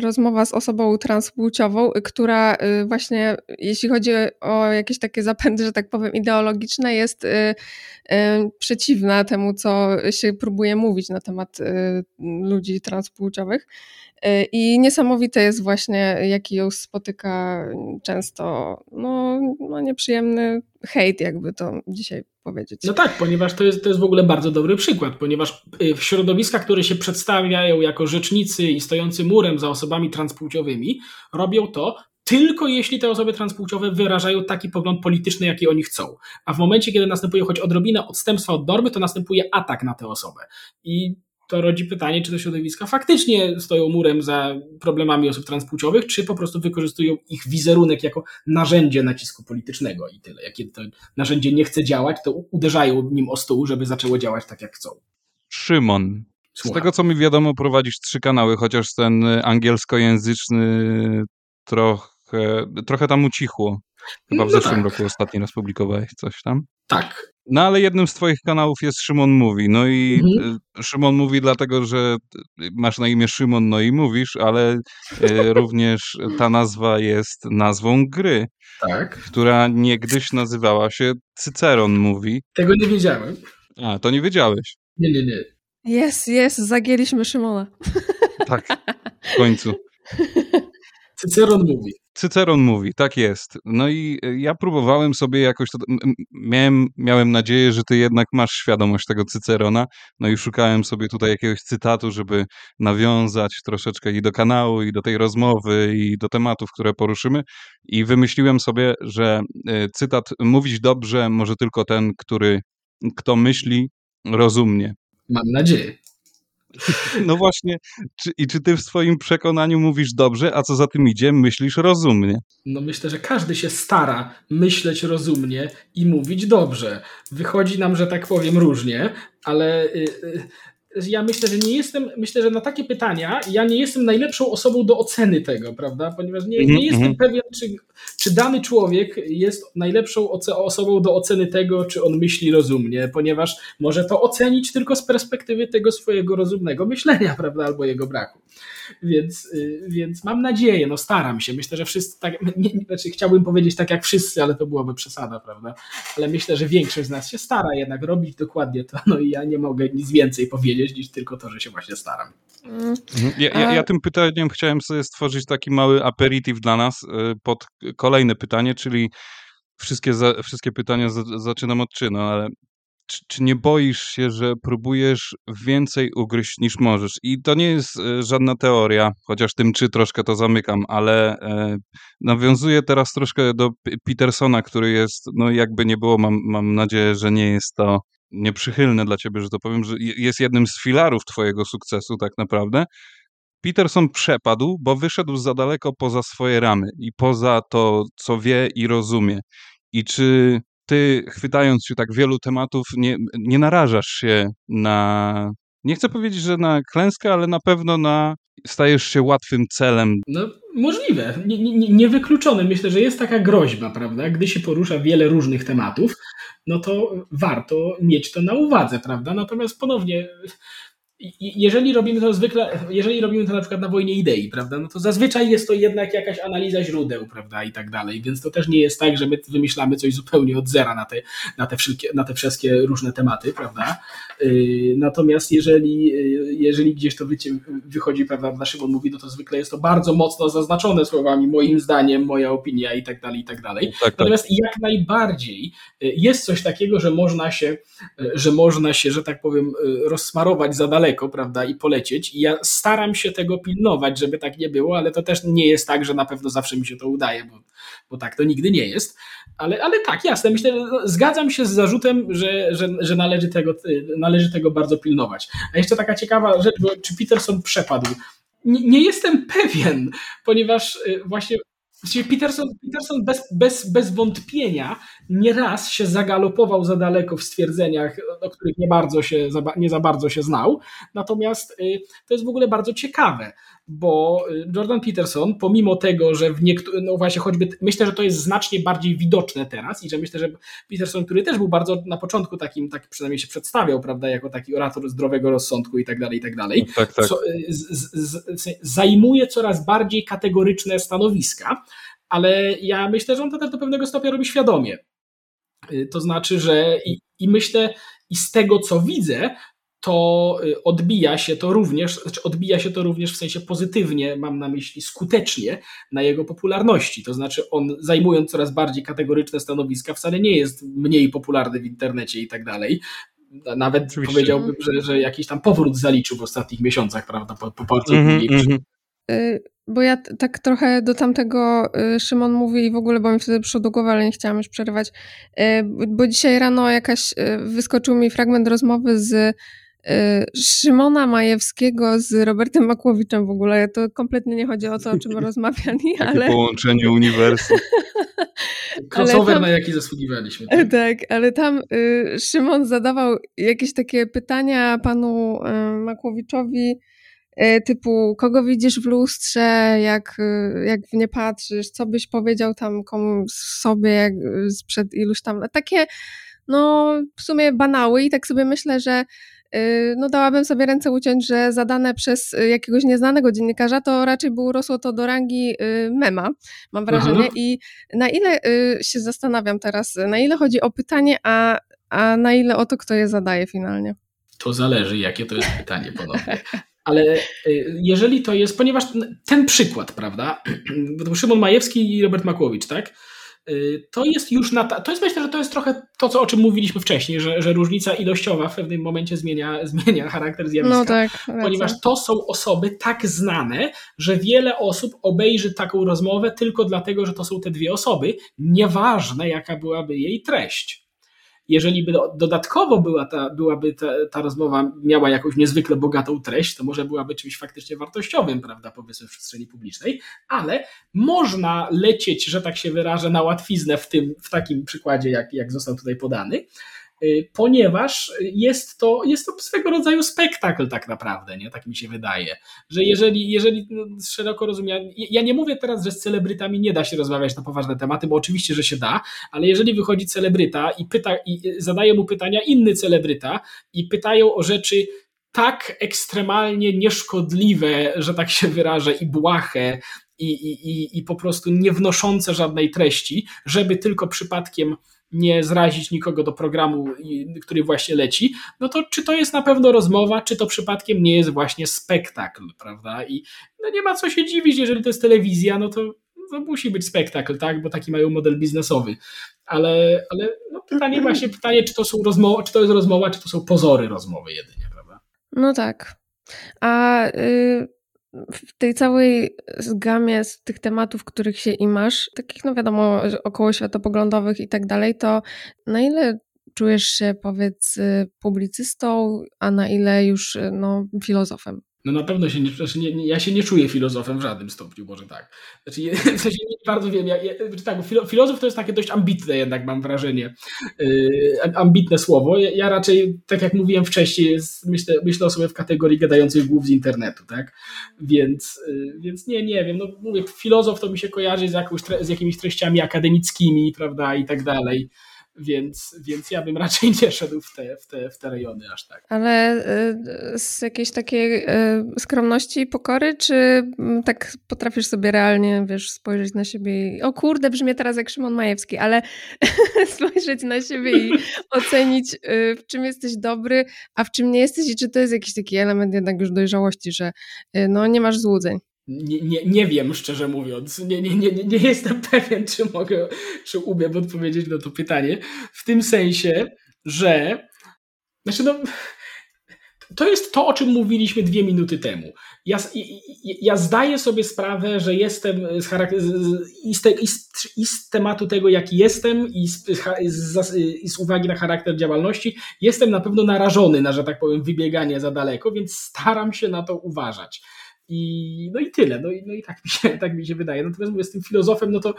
Rozmowa z osobą transpłciową, która właśnie, jeśli chodzi o jakieś takie zapędy, że tak powiem, ideologiczne, jest przeciwna temu, co się próbuje mówić na temat ludzi transpłciowych. Y, I niesamowite jest właśnie, jaki ją spotyka często no, no nieprzyjemny hejt, jakby to dzisiaj powiedzieć. No tak, ponieważ to jest, to jest w ogóle bardzo dobry przykład, ponieważ y, w środowiskach, które się przedstawiają jako rzecznicy i stojący murem za osobami transpłciowymi, robią to tylko jeśli te osoby transpłciowe wyrażają taki pogląd polityczny, jaki oni chcą. A w momencie, kiedy następuje choć odrobina odstępstwa od normy, to następuje atak na tę osobę. I to rodzi pytanie, czy te środowiska faktycznie stoją murem za problemami osób transpłciowych, czy po prostu wykorzystują ich wizerunek jako narzędzie nacisku politycznego i tyle. Jak to narzędzie nie chce działać, to uderzają nim o stół, żeby zaczęło działać tak, jak chcą. Szymon, Słucham. z tego co mi wiadomo, prowadzisz trzy kanały, chociaż ten angielskojęzyczny trochę, trochę tam ucichło. Chyba w no zeszłym tak. roku ostatni raz publikowałeś coś tam. Tak. No ale jednym z twoich kanałów jest Szymon Mówi. No i mhm. Y, Szymon Mówi dlatego, że masz na imię Szymon, no i mówisz, ale y, również ta nazwa jest nazwą gry. Tak. Która niegdyś nazywała się Cyceron Mówi. Tego nie wiedziałem. A, to nie wiedziałeś. Nie, nie, nie. Jest, jest, zagięliśmy Szymona. Tak, w końcu. Cyceron mówi. Cyceron mówi, tak jest. No i e, ja próbowałem sobie jakoś to. Miałem, miałem nadzieję, że ty jednak masz świadomość tego Cycerona. No i szukałem sobie tutaj jakiegoś cytatu, żeby nawiązać troszeczkę i do kanału, i do tej rozmowy, i do tematów, które poruszymy. I wymyśliłem sobie, że e, cytat mówić dobrze może tylko ten, który kto myśli rozumnie. Mam nadzieję. No właśnie, czy, i czy ty w swoim przekonaniu mówisz dobrze, a co za tym idzie, myślisz rozumnie? No myślę, że każdy się stara myśleć rozumnie i mówić dobrze. Wychodzi nam, że tak powiem, różnie, ale y, y, ja myślę, że nie jestem, myślę, że na takie pytania ja nie jestem najlepszą osobą do oceny tego, prawda? Ponieważ nie, nie mhm, jestem mhm. pewien, czy, czy dany człowiek jest najlepszą osobą do oceny tego, czy on myśli rozumnie, ponieważ może to ocenić tylko z perspektywy tego swojego rozumnego myślenia, prawda? Albo jego braku. Więc, y, więc mam nadzieję, no staram się. Myślę, że wszyscy tak, nie, znaczy chciałbym powiedzieć tak jak wszyscy, ale to byłoby przesada, prawda? Ale myślę, że większość z nas się stara jednak robić dokładnie to, no i ja nie mogę nic więcej powiedzieć niż tylko to, że się właśnie staram. Mhm. Ja, ja, ja tym pytaniem chciałem sobie stworzyć taki mały aperitif dla nas y, pod kolejne pytanie, czyli wszystkie, za, wszystkie pytania zaczynam od czynu, ale czy, czy, nie boisz się, że próbujesz więcej ugryźć niż możesz? I to nie jest e, żadna teoria, chociaż tym czy troszkę to zamykam, ale e, nawiązuję teraz troszkę do Petersona, który jest, no jakby nie było, mam, mam nadzieję, że nie jest to nieprzychylne dla ciebie, że to powiem, że jest jednym z filarów twojego sukcesu tak naprawdę. Peterson przepadł, bo wyszedł za daleko poza swoje ramy i poza to, co wie i rozumie. I czy ty, chwytając się tak wielu tematów, nie, nie narażasz się na. Nie chcę powiedzieć, że na klęskę, ale na pewno na. Stajesz się łatwym celem. No, możliwe. Nie, nie, niewykluczone. Myślę, że jest taka groźba, prawda? Gdy się porusza wiele różnych tematów, no to warto mieć to na uwadze, prawda? Natomiast ponownie jeżeli robimy to zwykle, jeżeli robimy to na przykład na wojnie idei, prawda, no to zazwyczaj jest to jednak jakaś analiza źródeł, prawda, i tak dalej, więc to też nie jest tak, że my wymyślamy coś zupełnie od zera na te, na te, wszystkie, na te wszystkie różne tematy, prawda, yy, natomiast jeżeli, yy, jeżeli gdzieś to wychodzi, prawda, na Szymon mówi, no to zwykle jest to bardzo mocno zaznaczone słowami, moim zdaniem, moja opinia i tak dalej, i tak dalej, tak, tak. natomiast jak najbardziej yy, jest coś takiego, że można się, że można się, że tak powiem, rozsmarować za daleko daleko, prawda, i polecieć. I ja staram się tego pilnować, żeby tak nie było, ale to też nie jest tak, że na pewno zawsze mi się to udaje, bo, bo tak to nigdy nie jest. Ale, ale tak, jasne, myślę, no, zgadzam się z zarzutem, że, że, że należy, tego, należy tego bardzo pilnować. A jeszcze taka ciekawa rzecz, bo czy Peterson przepadł? Nie, nie jestem pewien, ponieważ y, właśnie Właściwie Peterson, Peterson bez, bez, bez wątpienia nieraz się zagalopował za daleko w stwierdzeniach, o których nie, bardzo się, nie za bardzo się znał. Natomiast y, to jest w ogóle bardzo ciekawe, bo y, Jordan Peterson, pomimo tego, że w niektórych, no właśnie choćby, myślę, że to jest znacznie bardziej widoczne teraz i że myślę, że Peterson, który też był bardzo na początku takim, tak przynajmniej się przedstawiał, prawda, jako taki orator zdrowego rozsądku i tak dalej, i tak dalej, tak, tak. Co, y, z, z, z, zajmuje coraz bardziej kategoryczne stanowiska, ale ja myślę, że on to też do pewnego stopnia robi świadomie. Y, to znaczy, że i, i myślę, i z tego co widzę, to y, odbija się to również, znaczy odbija się to również w sensie pozytywnie, mam na myśli skutecznie, na jego popularności. To znaczy, on zajmując coraz bardziej kategoryczne stanowiska, wcale nie jest mniej popularny w internecie i tak dalej. Nawet Oczywiście. powiedziałbym, że, że jakiś tam powrót zaliczył w ostatnich miesiącach, prawda, po, po bardzo mm -hmm, bo ja tak trochę do tamtego y, Szymon mówi i w ogóle, bo mi wtedy przyszło do głowy, ale nie chciałam już przerywać, y, bo dzisiaj rano jakaś y, wyskoczył mi fragment rozmowy z Szymona Majewskiego z Robertem Makłowiczem w ogóle. To kompletnie nie chodzi o to, o czym rozmawiali, Takie ale... połączenie uniwersum. Crossover, tam, na jaki zasługiwaliśmy. Tak, tak ale tam y, Szymon zadawał jakieś takie pytania panu y, Makłowiczowi E, typu kogo widzisz w lustrze, jak, e, jak w nie patrzysz, co byś powiedział tam komuś sobie jak sprzed iluś tam, takie no w sumie banały i tak sobie myślę, że no dałabym sobie ręce uciąć, że zadane przez jakiegoś nieznanego dziennikarza, to raczej by urosło to do rangi mema, mam wrażenie. Aha. I na ile się zastanawiam teraz, na ile chodzi o pytanie, a, a na ile o to, kto je zadaje finalnie? To zależy, jakie to jest pytanie ponownie. Ale y, jeżeli to jest, ponieważ ten przykład, prawda, Szymon Majewski i Robert Makłowicz, tak, y, to jest już na, to jest myślę, że to jest trochę to, co, o czym mówiliśmy wcześniej, że, że różnica ilościowa w pewnym momencie zmienia, zmienia charakter zjawiska, no tak, ponieważ to są osoby tak znane, że wiele osób obejrzy taką rozmowę tylko dlatego, że to są te dwie osoby, nieważne jaka byłaby jej treść jeżeli by dodatkowo była ta, byłaby ta, ta rozmowa miała jakąś niezwykle bogatą treść, to może byłaby czymś faktycznie wartościowym, prawda, powiedzmy w przestrzeni publicznej, ale można lecieć, że tak się wyrażę, na łatwiznę w tym, w takim przykładzie, jak, jak został tutaj podany, ponieważ jest to, jest to swego rodzaju spektakl tak naprawdę, nie? tak mi się wydaje, że jeżeli, jeżeli no, szeroko rozumiałem, ja nie mówię teraz, że z celebrytami nie da się rozmawiać na poważne tematy, bo oczywiście, że się da, ale jeżeli wychodzi celebryta i, pyta, i zadaje mu pytania inny celebryta i pytają o rzeczy tak ekstremalnie nieszkodliwe, że tak się wyrażę, i błahe, i, i, i po prostu nie wnoszące żadnej treści, żeby tylko przypadkiem nie zrazić nikogo do programu, który właśnie leci, no to czy to jest na pewno rozmowa, czy to przypadkiem nie jest właśnie spektakl, prawda? I no nie ma co się dziwić, jeżeli to jest telewizja, no to, to musi być spektakl, tak? Bo taki mają model biznesowy. Ale, ale no pytanie właśnie, pytanie, czy to są rozmowa, czy to jest rozmowa, czy to są pozory rozmowy jedynie, prawda? No tak. A y w tej całej gamie z tych tematów, których się imasz, takich, no wiadomo, około światopoglądowych i tak dalej, to na ile czujesz się, powiedz, publicystą, a na ile już no, filozofem? No na pewno się nie, znaczy nie, nie, ja się nie czuję filozofem w żadnym stopniu, może tak. Znaczy, w sensie nie bardzo wiem, ja, ja, znaczy tak, filozof to jest takie dość ambitne jednak, mam wrażenie, yy, ambitne słowo. Ja, ja, raczej, tak jak mówiłem wcześniej, myślę, myślę o sobie w kategorii gadających głów z internetu, tak? Więc, yy, więc nie, nie wiem, no mówię, filozof to mi się kojarzy z, jakąś, z jakimiś treściami akademickimi, prawda, i tak dalej. Więc, więc ja bym raczej nie szedł w te, w te, w te rejony aż tak. Ale y, z jakiejś takiej y, skromności i pokory, czy mm, tak potrafisz sobie realnie, wiesz, spojrzeć na siebie i o kurde, brzmię teraz jak Szymon Majewski, ale spojrzeć na siebie i ocenić, y, w czym jesteś dobry, a w czym nie jesteś i czy to jest jakiś taki element jednak już dojrzałości, że no nie masz złudzeń. Nie, nie, nie wiem, szczerze mówiąc. Nie, nie, nie, nie jestem pewien, czy mogę, czy umiem odpowiedzieć na to pytanie. W tym sensie, że. Znaczy, no. To jest to, o czym mówiliśmy dwie minuty temu. Ja, ja zdaję sobie sprawę, że jestem z, i, z i, z, tematu tego, jaki jestem, i z, z, z uwagi na charakter działalności, jestem na pewno narażony na, że tak powiem, wybieganie za daleko, więc staram się na to uważać. I, no i tyle. No i, no i tak, mi się, tak mi się wydaje. Natomiast mówię, z tym filozofem, no to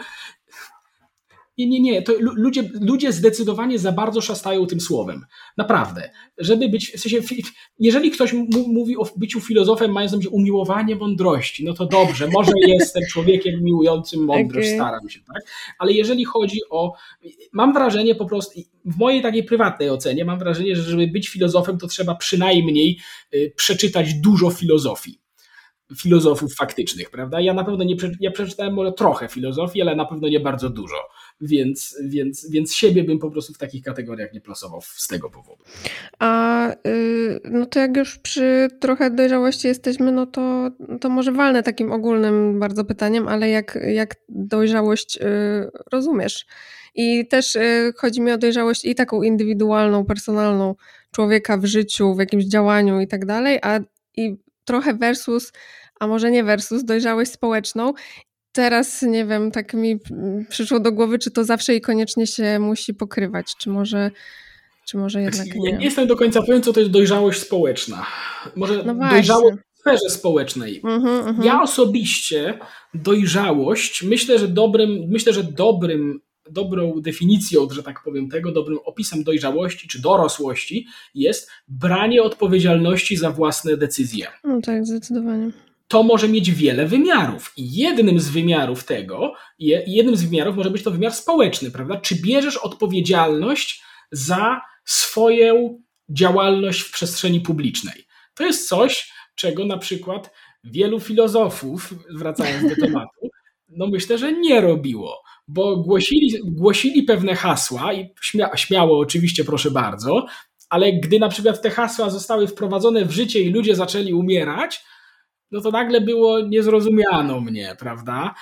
nie, nie, nie. To ludzie, ludzie zdecydowanie za bardzo szastają tym słowem. Naprawdę. Żeby być, w sensie, jeżeli ktoś mówi o byciu filozofem, mając na myśli umiłowanie mądrości, no to dobrze, może jestem człowiekiem miłującym mądrość, okay. staram się, tak? Ale jeżeli chodzi o, mam wrażenie po prostu, w mojej takiej prywatnej ocenie, mam wrażenie, że żeby być filozofem, to trzeba przynajmniej y, przeczytać dużo filozofii filozofów faktycznych, prawda? Ja na pewno nie ja przeczytałem może trochę filozofii, ale na pewno nie bardzo dużo, więc, więc, więc siebie bym po prostu w takich kategoriach nie plasował z tego powodu. A yy, no to jak już przy trochę dojrzałości jesteśmy, no to, to może walnę takim ogólnym bardzo pytaniem, ale jak, jak dojrzałość yy, rozumiesz? I też yy, chodzi mi o dojrzałość i taką indywidualną, personalną człowieka w życiu, w jakimś działaniu i tak dalej, a i trochę versus a może nie versus, dojrzałość społeczną. Teraz nie wiem, tak mi przyszło do głowy, czy to zawsze i koniecznie się musi pokrywać, czy może, czy może jednak nie. Ja nie jestem do końca pewien, co to jest dojrzałość społeczna. Może no dojrzałość w sferze społecznej. Uh -huh, uh -huh. Ja osobiście dojrzałość, myślę, że dobrym, myślę, że dobrym dobrą definicją, że tak powiem, tego, dobrym opisem dojrzałości czy dorosłości jest branie odpowiedzialności za własne decyzje. No tak, zdecydowanie to może mieć wiele wymiarów. I jednym z wymiarów tego, jednym z wymiarów może być to wymiar społeczny, prawda? Czy bierzesz odpowiedzialność za swoją działalność w przestrzeni publicznej? To jest coś, czego na przykład wielu filozofów, wracając do tematu, no myślę, że nie robiło, bo głosili, głosili pewne hasła i śmia, śmiało oczywiście, proszę bardzo, ale gdy na przykład te hasła zostały wprowadzone w życie i ludzie zaczęli umierać, no to nagle było niezrozumiano mnie, prawda?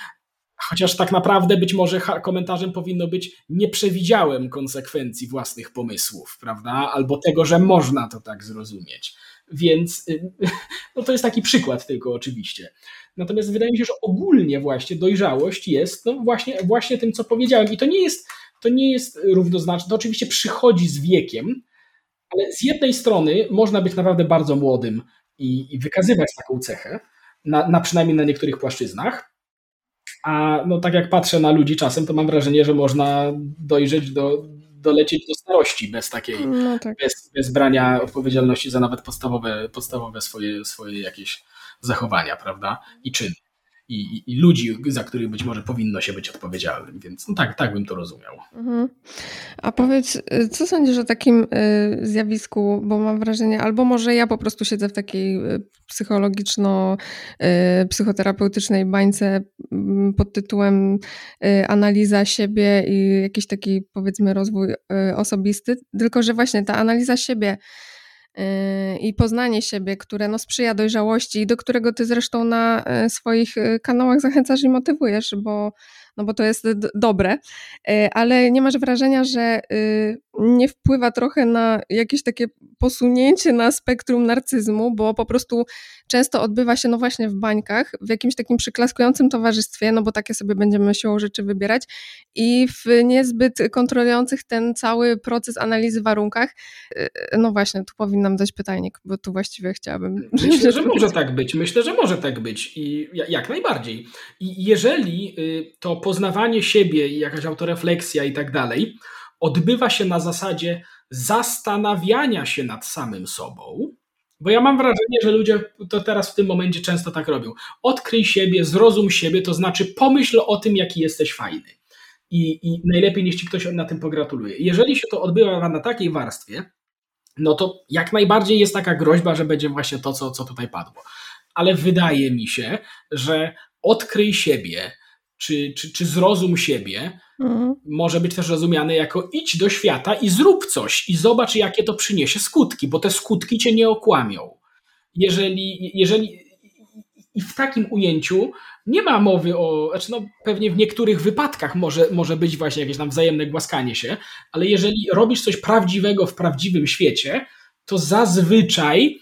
Chociaż tak naprawdę być może komentarzem powinno być nie przewidziałem konsekwencji własnych pomysłów, prawda? Albo tego, że można to tak zrozumieć. Więc y, no to jest taki przykład tylko oczywiście. Natomiast wydaje mi się, że ogólnie właśnie dojrzałość jest no właśnie, właśnie tym, co powiedziałem. I to nie jest, to nie jest równoznaczne. To oczywiście przychodzi z wiekiem, ale z jednej strony można być naprawdę bardzo młodym i, i wykazywać taką cechę, na, na przynajmniej na niektórych płaszczyznach. A no tak jak patrzę na ludzi czasem, to mam wrażenie, że można dojrzeć do, dolecieć do starości bez takiej, no tak. bez, bez brania odpowiedzialności za nawet podstawowe, podstawowe swoje, swoje jakieś zachowania, prawda? I czyny i, i, ludzi, za których być może powinno się być odpowiedzialnym. Więc no tak, tak bym to rozumiał. Mhm. A powiedz, co sądzisz o takim y, zjawisku, bo mam wrażenie, albo może ja po prostu siedzę w takiej y, psychologiczno-psychoterapeutycznej y, bańce mm, pod tytułem analiza siebie i jakiś taki powiedzmy rozwój osobisty, tylko że właśnie ta analiza siebie i poznanie siebie, które no sprzyja dojrzałości i do którego ty zresztą na e, swoich e, kanałach zachęcasz i motywujesz, bo no bo to jest dobre, e, ale nie masz wrażenia, że y, nie wpływa trochę na jakieś takie posunięcie na spektrum narcyzmu, bo po prostu często odbywa się no właśnie w bańkach, w jakimś takim przyklaskującym towarzystwie, no bo takie sobie będziemy siłą rzeczy wybierać i w niezbyt kontrolujących ten cały proces analizy warunkach. Y, no właśnie, tu powinnam dać pytajnik, bo tu właściwie chciałabym... Myślę, że może tak być. Myślę, że może tak być i jak najbardziej. I jeżeli y, to poznawanie siebie i jakaś autorefleksja i tak dalej odbywa się na zasadzie zastanawiania się nad samym sobą, bo ja mam wrażenie, że ludzie to teraz w tym momencie często tak robią. Odkryj siebie, zrozum siebie, to znaczy pomyśl o tym, jaki jesteś fajny. i, i najlepiej niech ci ktoś na tym pogratuluje. Jeżeli się to odbywa na takiej warstwie, no to jak najbardziej jest taka groźba, że będzie właśnie to, co, co tutaj padło. Ale wydaje mi się, że odkryj siebie, czy, czy, czy zrozum siebie, mhm. może być też rozumiane jako idź do świata i zrób coś i zobacz, jakie to przyniesie skutki, bo te skutki cię nie okłamią. Jeżeli, jeżeli i w takim ujęciu nie ma mowy o, znaczy no pewnie w niektórych wypadkach może, może być właśnie jakieś tam wzajemne głaskanie się, ale jeżeli robisz coś prawdziwego w prawdziwym świecie, to zazwyczaj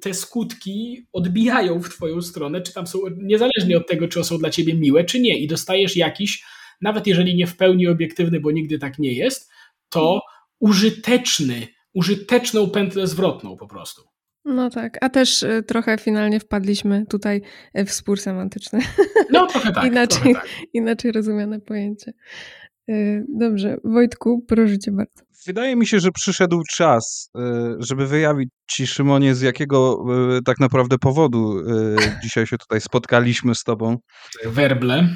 te skutki odbijają w twoją stronę, czy tam są, niezależnie od tego, czy są dla ciebie miłe, czy nie, i dostajesz jakiś, nawet jeżeli nie w pełni obiektywny, bo nigdy tak nie jest, to użyteczny, użyteczną pętlę zwrotną po prostu. No tak, a też y, trochę finalnie wpadliśmy tutaj y, w spór semantyczny. No trochę tak. inaczej, trochę tak. inaczej rozumiane pojęcie. Y, dobrze, Wojtku, proszę cię bardzo. Wydaje mi się, że przyszedł czas, żeby wyjawić ci, Szymonie, z jakiego tak naprawdę powodu dzisiaj się tutaj spotkaliśmy z tobą. Werble.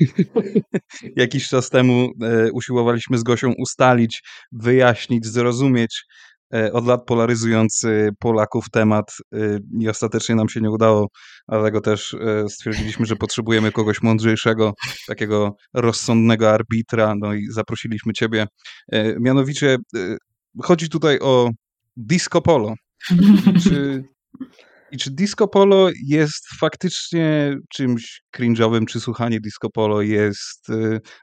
Jakiś czas temu usiłowaliśmy z Gosią ustalić, wyjaśnić, zrozumieć, E, od lat polaryzujący Polaków temat y, i ostatecznie nam się nie udało, dlatego też e, stwierdziliśmy, że potrzebujemy kogoś mądrzejszego, takiego rozsądnego arbitra, no i zaprosiliśmy ciebie. E, mianowicie chodzi tutaj o disco polo. Czy, I czy disco polo jest faktycznie czymś cringe'owym, czy słuchanie disco polo jest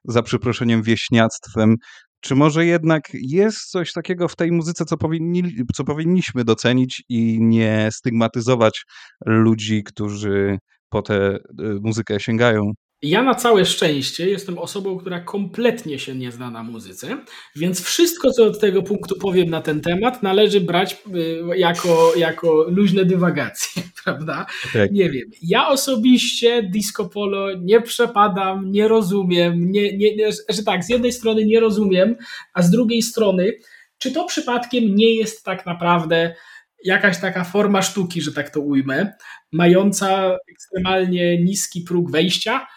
za przeproszeniem wieśniactwem, czy może jednak jest coś takiego w tej muzyce, co, powinni, co powinniśmy docenić i nie stygmatyzować ludzi, którzy po tę y, muzykę sięgają? Ja na całe szczęście jestem osobą, która kompletnie się nie zna na muzyce, więc wszystko, co od tego punktu powiem na ten temat, należy brać y, jako, jako luźne dywagacje, prawda? Tak. Nie wiem. Ja osobiście disco polo nie przepadam, nie rozumiem, nie, nie, nie, że tak, z jednej strony nie rozumiem, a z drugiej strony, czy to przypadkiem nie jest tak naprawdę jakaś taka forma sztuki, że tak to ujmę, mająca ekstremalnie niski próg wejścia,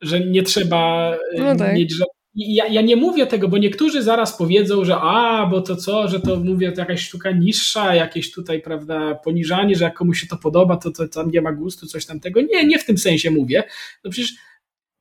że nie trzeba y, no tak. mieć ja, ja nie mówię tego, bo niektórzy zaraz powiedzą, że a, bo to co, że to mówię, to jakaś sztuka niższa, jakieś tutaj, prawda, poniżanie, że jak komuś się to podoba, to, to tam nie ma gustu, coś tamtego. Nie, nie w tym sensie mówię. No przecież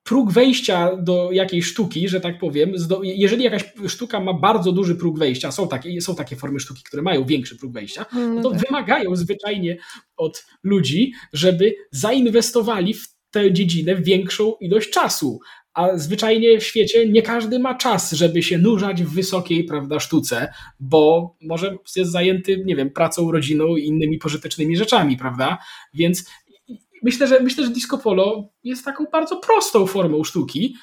próg wejścia do jakiejś sztuki, że tak powiem, jeżeli jakaś sztuka ma bardzo duży próg wejścia, są takie, są takie formy sztuki, które mają większy próg wejścia, no to tak. wymagają zwyczajnie od ludzi, żeby zainwestowali w tę dziedzinę większą ilość czasu. A zwyczajnie w świecie nie każdy ma czas, żeby się nurzać w wysokiej prawda, sztuce, bo może jest zajęty, nie wiem, pracą, rodziną i innymi pożytecznymi rzeczami, prawda? Więc myślę, że myślę, że disco polo jest taką bardzo prostą formą sztuki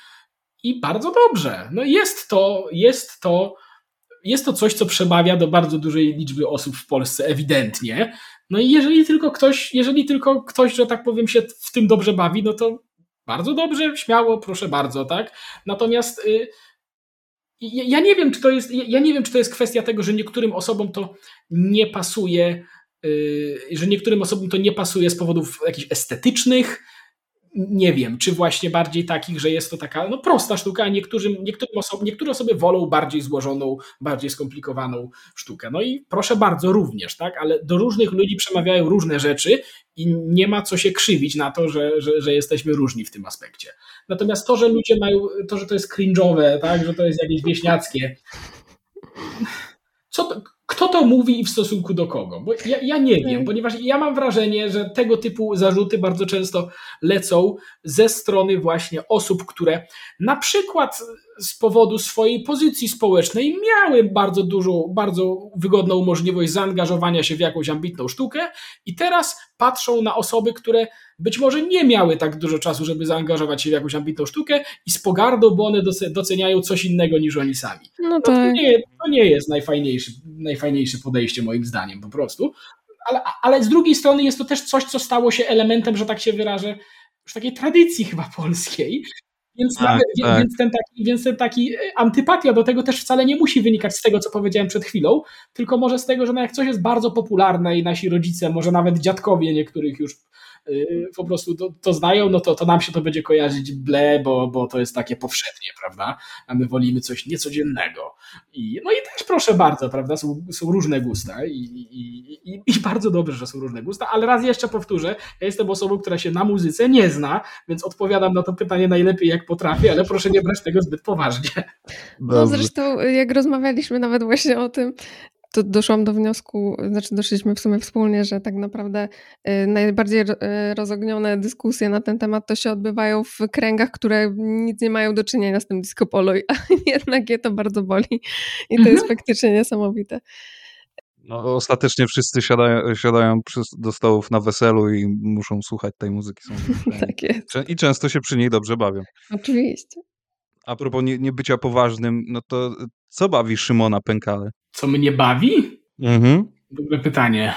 i bardzo dobrze. No jest to, jest to, jest to coś, co przemawia do bardzo dużej liczby osób w Polsce, ewidentnie. No i jeżeli tylko ktoś, jeżeli tylko ktoś, że tak powiem, się w tym dobrze bawi, no to bardzo dobrze, śmiało, proszę bardzo, tak? Natomiast y, ja nie wiem, czy to jest, ja nie wiem, czy to jest kwestia tego, że niektórym osobom to nie pasuje, y, że niektórym osobom to nie pasuje z powodów jakichś estetycznych, nie wiem, czy właśnie bardziej takich, że jest to taka no, prosta sztuka, a niektórym, niektórym osobom, niektóre osoby wolą bardziej złożoną, bardziej skomplikowaną sztukę. No i proszę bardzo, również, tak? Ale do różnych ludzi przemawiają różne rzeczy i nie ma co się krzywić na to, że, że, że jesteśmy różni w tym aspekcie. Natomiast to, że ludzie mają, to, że to jest cringe'owe, tak? Że to jest jakieś wieśniackie. Co to, kto to mówi i w stosunku do kogo? Bo ja, ja nie wiem, ponieważ ja mam wrażenie, że tego typu zarzuty bardzo często lecą ze strony właśnie osób, które na przykład z powodu swojej pozycji społecznej miały bardzo dużą, bardzo wygodną możliwość zaangażowania się w jakąś ambitną sztukę i teraz patrzą na osoby, które być może nie miały tak dużo czasu, żeby zaangażować się w jakąś ambitną sztukę i z pogardą, bo one doceniają coś innego niż oni sami. No, no tak. to, nie, to nie jest najfajniejsze, najfajniejsze podejście moim zdaniem po prostu. Ale, ale z drugiej strony jest to też coś, co stało się elementem, że tak się wyrażę, już takiej tradycji chyba polskiej, Więc, tak, tak. Więc, ten taki, więc ten taki e, antypatia do tego też wcale nie musi wynikać z tego, co powiedziałem przed chwilą, tylko może z tego, że no jak coś jest bardzo popularne i nasi rodzice, może nawet dziadkowie niektórych już po prostu to, to, znają, no to, to nam się to będzie kojarzyć ble, bo, bo to jest takie powszednie, prawda? A my wolimy coś niecodziennego. I, no i też proszę bardzo, prawda? Są, są różne gusta i, i, i, i bardzo dobrze, że są różne gusta, ale raz jeszcze powtórzę, ja jestem osobą, która się na muzyce nie zna, więc odpowiadam na to pytanie najlepiej jak potrafię, ale proszę nie brać tego zbyt poważnie. No zresztą jak rozmawialiśmy nawet właśnie o tym, to doszłam do wniosku, znaczy doszliśmy w sumie wspólnie, że tak naprawdę y, najbardziej y, rozognione dyskusje na ten temat to się odbywają w kręgach, które nic nie mają do czynienia z tym disco polo, a jednak je to bardzo boli i to jest mhm. faktycznie niesamowite. No, ostatecznie wszyscy siadają, siadają do stołów na weselu i muszą słuchać tej muzyki. tak jest. I często się przy niej dobrze bawią. Oczywiście. A propos nie, nie bycia poważnym, no to co bawi Szymona Pękale? Co mnie bawi? Mhm. Dobre pytanie.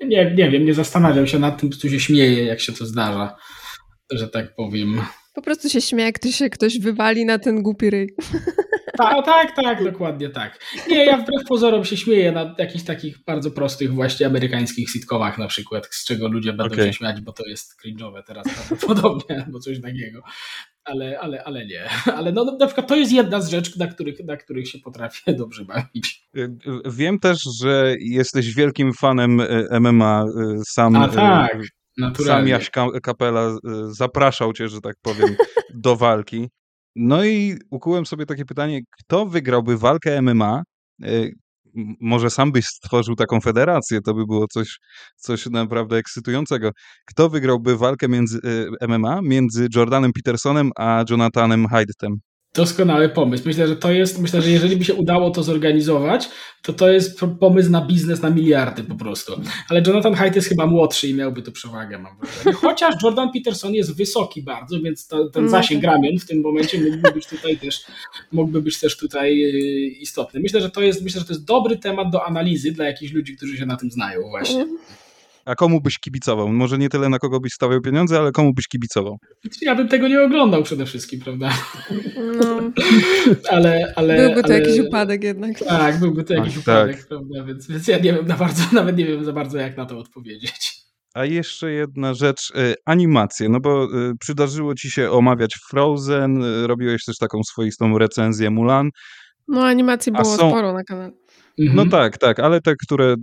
Nie, nie wiem, nie zastanawiam się nad tym, co się śmieje, jak się to zdarza, że tak powiem. Po prostu się śmieje, jak się ktoś wywali na ten głupi ryj. Tak, tak, tak, dokładnie tak. Nie, ja wbrew pozorom się śmieję na jakichś takich bardzo prostych właśnie amerykańskich sitcomach na przykład, z czego ludzie będą okay. się śmiać, bo to jest cringe'owe teraz prawdopodobnie, albo coś takiego ale, ale, ale nie. Ale no, na przykład to jest jedna z rzeczy, na których, na których się potrafię dobrze bawić. Wiem też, że jesteś wielkim fanem e, MMA. E, sam, A tak, naturalnie. Sam Jaś Kapela zapraszał cię, że tak powiem, do walki. No i ukułem sobie takie pytanie, kto wygrałby walkę MMA, może sam byś stworzył taką federację, to by było coś, coś naprawdę ekscytującego. Kto wygrałby walkę między y, MMA między Jordanem Petersonem a Jonathanem Haidetem? Doskonały pomysł. Myślę, że to jest, myślę, że jeżeli by się udało to zorganizować, to to jest pomysł na biznes na miliardy po prostu. Ale Jonathan Haidt jest chyba młodszy i miałby tu przewagę, mam wrażenie. Chociaż Jordan Peterson jest wysoki bardzo, więc to, ten no zasięg ramion w tym momencie mógłby być tutaj też, mógłby być też tutaj y, istotny. Myślę, że to jest, myślę, że to jest dobry temat do analizy dla jakichś ludzi, którzy się na tym znają właśnie. A komu byś kibicował? Może nie tyle na kogo byś stawiał pieniądze, ale komu byś kibicował? Ja bym tego nie oglądał przede wszystkim, prawda? No. ale, ale, byłby to ale... jakiś upadek jednak. Tak, byłby to jakiś tak, upadek, tak. prawda? Więc, więc ja nie wiem na bardzo, nawet nie wiem za bardzo jak na to odpowiedzieć. A jeszcze jedna rzecz, y, animacje, no bo y, przydarzyło ci się omawiać Frozen, y, robiłeś też taką swoistą recenzję Mulan. No animacji było są... sporo na kanale. No mhm. tak, tak, ale te, które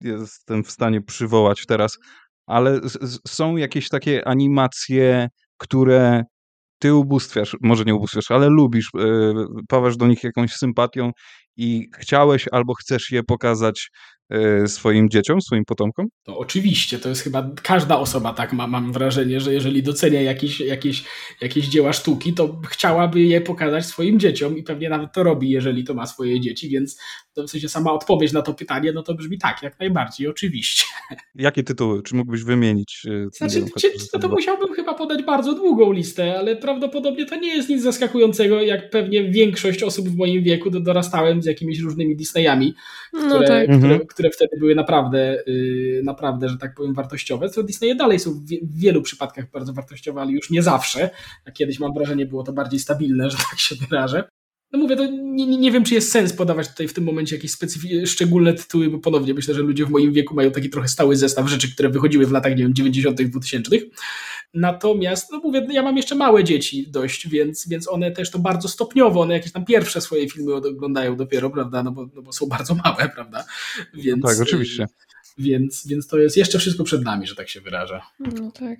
jestem w stanie przywołać teraz, ale są jakieś takie animacje, które ty ubóstwiasz, może nie ubóstwiasz, ale lubisz, yy, pawasz do nich jakąś sympatią i chciałeś albo chcesz je pokazać swoim dzieciom, swoim potomkom? No oczywiście, to jest chyba każda osoba tak ma, mam wrażenie, że jeżeli docenia jakieś, jakieś, jakieś dzieła sztuki, to chciałaby je pokazać swoim dzieciom i pewnie nawet to robi, jeżeli to ma swoje dzieci, więc w sensie sama odpowiedź na to pytanie, no to brzmi tak, jak najbardziej, oczywiście. Jakie tytuły? Czy mógłbyś wymienić? E, znaczy, czy, to, to musiałbym chyba podać bardzo długą listę, ale prawdopodobnie to nie jest nic zaskakującego, jak pewnie większość osób w moim wieku dorastałem z jakimiś różnymi Disneyami, no które, no tak. które, mhm które wtedy były naprawdę, y, naprawdę, że tak powiem, wartościowe. Co Disney dalej są w wielu przypadkach bardzo wartościowe, ale już nie zawsze. A kiedyś mam wrażenie, było to bardziej stabilne, że tak się wyrażę. No mówię, to nie, nie, wiem, czy jest sens podawać tutaj w tym momencie jakieś specyfi- szczególne tytuły, bo ponownie myślę, że ludzie w moim wieku mają taki trochę stały zestaw rzeczy, które wychodziły w latach, nie wiem, 90., 2000. Natomiast, no mówię, ja mam jeszcze małe dzieci dość, więc, więc one też to bardzo stopniowo, one jakieś tam pierwsze swoje filmy oglądają dopiero, prawda, no bo, no bo są bardzo małe, prawda, więc... No tak, oczywiście. Więc, więc to jest jeszcze wszystko przed nami, że tak się wyraża. No tak.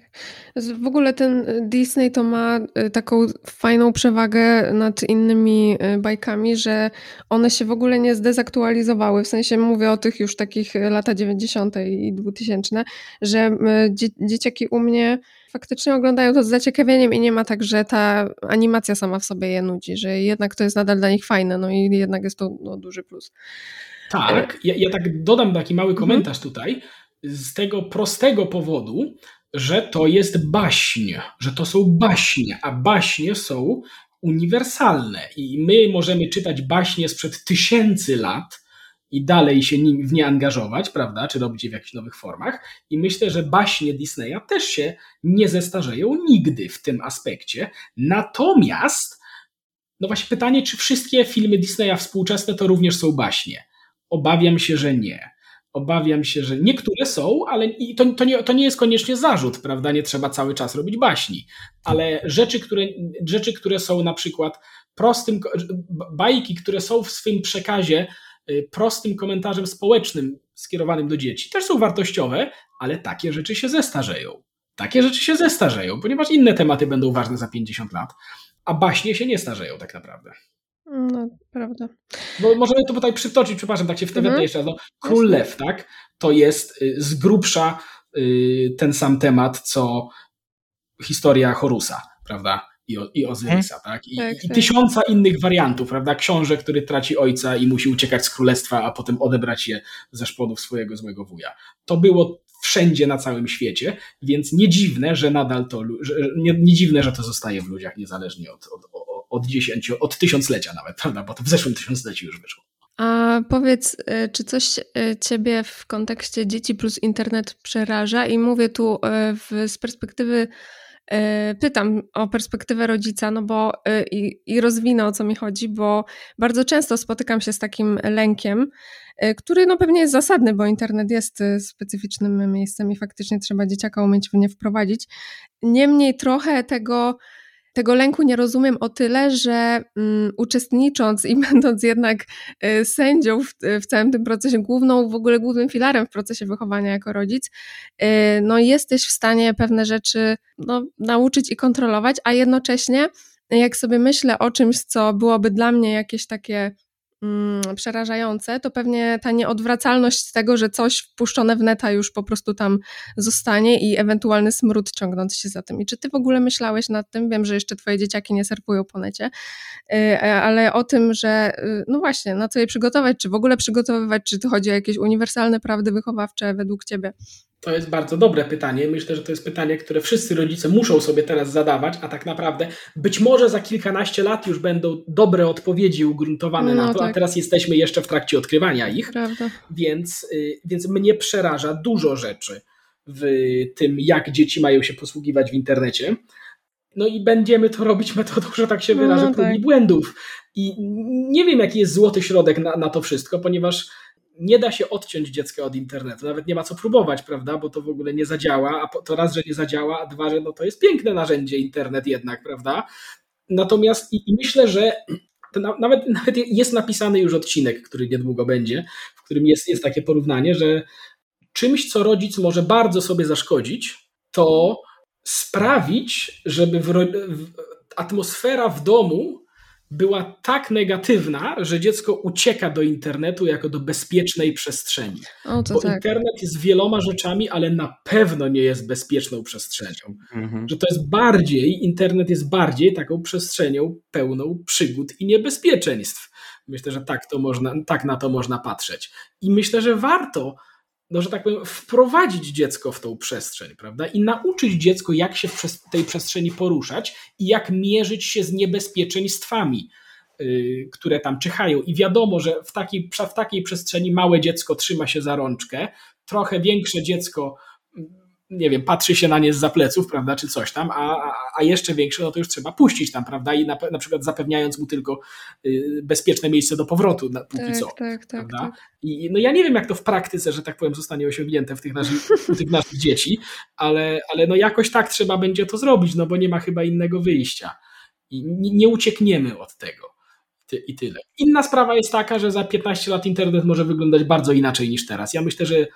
W ogóle ten Disney to ma y, taką fajną przewagę nad innymi y, bajkami, że one się w ogóle nie zdezaktualizowały. W sensie mówię o tych już takich lata 90. i 2000, że y, dzie dzieciaki u mnie faktycznie oglądają to z zaciekawieniem i nie ma tak, że ta animacja sama w sobie je nudzi, że jednak to jest nadal dla nich fajne, no i jednak jest to no, duży plus. Tak, ja, ja tak dodam taki mały mhm. komentarz tutaj, z tego prostego powodu, że to jest baśń, że to są baśnie, a baśnie są uniwersalne i my możemy czytać baśnie sprzed tysięcy lat i dalej się w nie angażować, prawda, czy robić je w jakichś nowych formach. I myślę, że baśnie Disneya też się nie zestarzeją nigdy w tym aspekcie. Natomiast, no właśnie pytanie, czy wszystkie filmy Disneya współczesne to również są baśnie? Obawiam się, że nie. Obawiam się, że niektóre są, ale i to, to, nie, to nie jest koniecznie zarzut, prawda? Nie trzeba cały czas robić baśni. Ale rzeczy, które, rzeczy, które są na przykład prostym, bajki, które są w swym przekazie y, prostym komentarzem społecznym skierowanym do dzieci, też są wartościowe, ale takie rzeczy się zestarzeją. Takie rzeczy się zestarzeją, ponieważ inne tematy będą ważne za 50 lat, a baśnie się nie starzeją tak naprawdę. No, prawda. Bo możemy to tutaj przytoczyć, przepraszam, tak się w mhm. jeszcze raz. No, Król Lew, tak? To jest y, z grubsza y, ten sam temat, co historia Horusa, prawda? I, i Ozyrysa, hmm. tak? I, tak, i tak. tysiąca innych wariantów, prawda? Książę, który traci ojca i musi uciekać z królestwa, a potem odebrać je ze szponów swojego złego wuja. To było wszędzie na całym świecie, więc nie dziwne, że nadal to, że, nie, nie dziwne, że to zostaje w ludziach niezależnie od, od, od dziesięciu, od tysiąclecia nawet, prawda? Bo to w zeszłym tysiącleciu już wyszło. A powiedz, y, czy coś y, Ciebie w kontekście dzieci plus internet przeraża? I mówię tu y, w, z perspektywy, pytam o perspektywę rodzica, no bo i, i rozwinę o co mi chodzi, bo bardzo często spotykam się z takim lękiem, który no pewnie jest zasadny, bo internet jest specyficznym miejscem i faktycznie trzeba dzieciaka umieć w nie wprowadzić. Niemniej trochę tego tego lęku nie rozumiem o tyle, że um, uczestnicząc i będąc jednak y, sędzią w, w, całym tym procesie, główną, w ogóle głównym filarem w procesie wychowania jako rodzic, y, no jesteś w stanie pewne rzeczy no, nauczyć i kontrolować, a jednocześnie jak sobie myślę o czymś, co byłoby dla mnie jakieś takie mm, przerażające, to pewnie ta nieodwracalność tego, że coś wpuszczone w neta już po prostu tam zostanie i ewentualny smród ciągnący się za tym. I czy ty w ogóle myślałeś nad tym? Wiem, że jeszcze twoje dzieciaki nie surfują po necie, y, ale o tym, że y, no właśnie, na co je przygotować, czy w ogóle przygotowywać, czy to chodzi o jakieś uniwersalne prawdy wychowawcze według ciebie? To jest bardzo dobre pytanie. Myślę, że to jest pytanie, które wszyscy rodzice muszą sobie teraz zadawać, a tak naprawdę być może za kilkanaście lat już będą dobre odpowiedzi ugruntowane no, na to, tak. a teraz jesteśmy jeszcze w trakcie odkrywania ich. Prawda. Więc, y, więc mnie przeraża dużo rzeczy w tym, jak dzieci mają się posługiwać w internecie. No i będziemy to robić metodą, że tak się wyrażę, no, prób i tak. błędów. I nie wiem, jaki jest złoty środek na, na to wszystko, ponieważ nie da się odciąć dziecka od internetu, nawet nie ma co próbować, prawda, bo to w ogóle nie zadziała, a to raz, że nie zadziała, a dwa, że no to jest piękne narzędzie internet jednak, prawda. Natomiast i, i myślę, że na, nawet, nawet jest napisany już odcinek, który niedługo będzie, w którym jest, jest takie porównanie, że czymś, co rodzic może bardzo sobie zaszkodzić, to sprawić, żeby w, w, atmosfera w domu była tak negatywna, że dziecko ucieka do internetu jako do bezpiecznej przestrzeni. O, Bo tak. internet jest wieloma rzeczami, ale na pewno nie jest bezpieczną przestrzenią. Mhm. Że to jest bardziej, internet jest bardziej taką przestrzenią pełną przygód i niebezpieczeństw. Myślę, że tak, to można, tak na to można patrzeć. I myślę, że warto no, że tak powiem, wprowadzić dziecko w tą przestrzeń, prawda? I nauczyć dziecko, jak się w tej przestrzeni poruszać i jak mierzyć się z niebezpieczeństwami, yy, które tam czyhają. I wiadomo, że w takiej, w takiej przestrzeni małe dziecko trzyma się za rączkę, trochę większe dziecko nie wiem, patrzy się na nie z pleców, prawda, czy coś tam, a, a jeszcze większe, no to już trzeba puścić tam, prawda, i na, na przykład zapewniając mu tylko y, bezpieczne miejsce do powrotu, na, póki tak, co, tak, tak, prawda. Tak. I no ja nie wiem, jak to w praktyce, że tak powiem, zostanie osiągnięte w tych naszych, u tych naszych dzieci, ale, ale no jakoś tak trzeba będzie to zrobić, no bo nie ma chyba innego wyjścia. I nie, nie uciekniemy od tego i tyle. Inna sprawa jest taka, że za 15 lat internet może wyglądać bardzo inaczej niż teraz. Ja myślę, że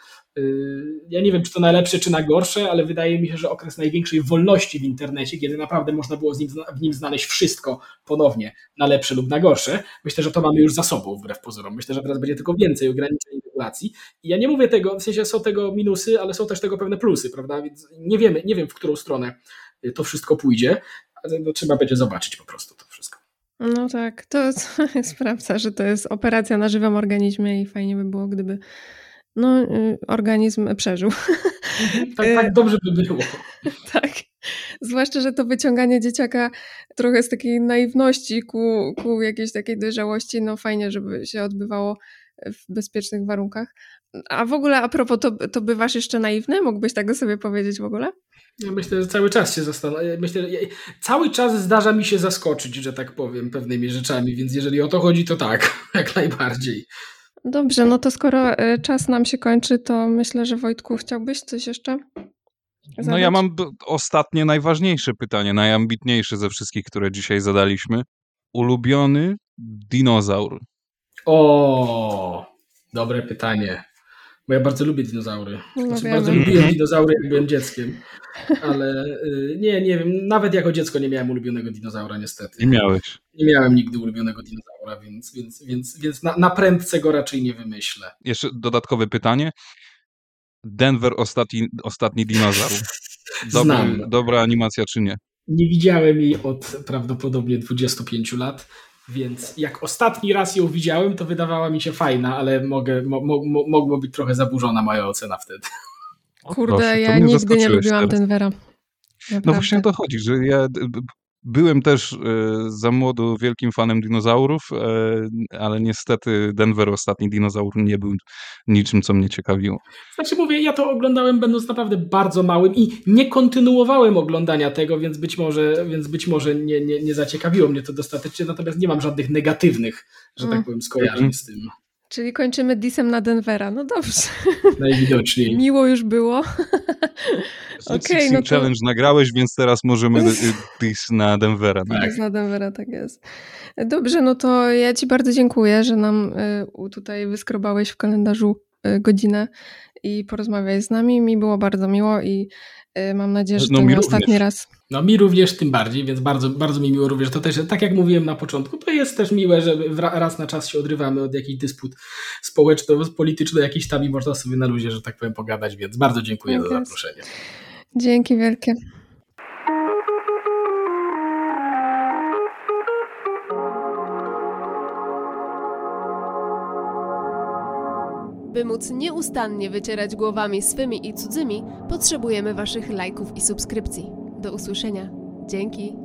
ja nie wiem, czy to najlepsze, czy najgorsze, ale wydaje mi się, że okres największej wolności w internecie, kiedy naprawdę można było w nim znaleźć wszystko ponownie, na lepsze lub na gorsze, myślę, że to mamy już za sobą, wbrew pozorom. Myślę, że teraz będzie tylko więcej ograniczeń i regulacji. I ja nie mówię tego, w sensie są tego minusy, ale są też tego pewne plusy, prawda? Więc nie wiemy, nie wiem, w którą stronę to wszystko pójdzie, ale no, trzeba będzie zobaczyć po prostu to wszystko. No tak, to, jest prawda, że to jest operacja na żywym organizmie i fajnie by było, gdyby no, y, organizm przeżył. Mhm, tak, tak dobrze by było. tak. Zwłaszcza, że to wyciąganie dzieciaka trochę z takiej naiwności ku, ku jakiejś takiej dojrzałości, no fajnie, żeby się odbywało w bezpiecznych warunkach. A w ogóle a propos, to, to bywasz jeszcze naiwny? Mógłbyś tego sobie powiedzieć w ogóle? Ja myślę, że cały czas się zastanawiam. Myślę, że cały czas zdarza mi się zaskoczyć, że tak powiem, pewnymi rzeczami, więc jeżeli o to chodzi, to tak, jak najbardziej. Dobrze, no to skoro e, czas nam się kończy, to myślę, że Wojtku, chciałbyś coś jeszcze? Zadać? No ja mam ostatnie, najważniejsze pytanie, najambitniejsze ze wszystkich, które dzisiaj zadaliśmy. Ulubiony dinozaur? O, dobre pytanie. Bo ja bardzo lubię dinozaury. No, znaczy, bardzo lubiłem dinozaury, jak byłem dzieckiem. Ale y, nie, nie wiem, nawet jako dziecko nie miałem ulubionego dinozaura, niestety. Nie miałeś. Nie miałem nigdy ulubionego dinozaura, więc, więc, więc, więc na, na prędce go raczej nie wymyślę. Jeszcze dodatkowe pytanie. Denver ostatni, ostatni dinozaur. Dobry, Znam. Dobra animacja czy nie? Nie widziałem jej od prawdopodobnie 25 lat. Więc jak ostatni raz ją widziałem, to wydawała mi się fajna, ale mogę, mo, mo, mogło być trochę zaburzona moja ocena wtedy. Kurde, Proszę, ja nigdy nie lubiłam teraz. Denvera. Naprawdę. No właśnie o to chodzi, że ja Byłem też e, za młodu wielkim fanem dinozaurów, e, ale niestety Denver, ostatni dinozaur, nie był niczym, co mnie ciekawiło. Znaczy mówię, ja to oglądałem będąc naprawdę bardzo małym i nie kontynuowałem oglądania tego, więc być może, więc być może nie, nie, nie zaciekawiło mnie to dostatecznie, natomiast nie mam żadnych negatywnych, że tak mm. powiem, skojarzeń mm. z tym. Czyli kończymy disem na Denvera. No dobrze. Najwidoczniej. Miło już było. okay, no to... Challenge nagrałeś, więc teraz możemy dis na Denvera. Tak. Dis na Denvera, tak jest. Dobrze, no to ja Ci bardzo dziękuję, że nam y, tutaj wyskrobałeś w kalendarzu y, godzinę i porozmawiałeś z nami. Mi było bardzo miło i mam nadzieję, że no, to nie ostatni raz. No mi również tym bardziej, więc bardzo, bardzo mi miło również. To też, tak jak mówiłem na początku, to jest też miłe, że raz na czas się odrywamy od jakichś dysput społeczno-politycznych, jakiś tam i można sobie na luzie, że tak powiem, pogadać, więc bardzo dziękuję tak za zaproszenie. Dzięki wielkie. By móc nieustannie wycierać głowami swymi i cudzymi, potrzebujemy Waszych lajków i subskrypcji. Do usłyszenia. Dzięki.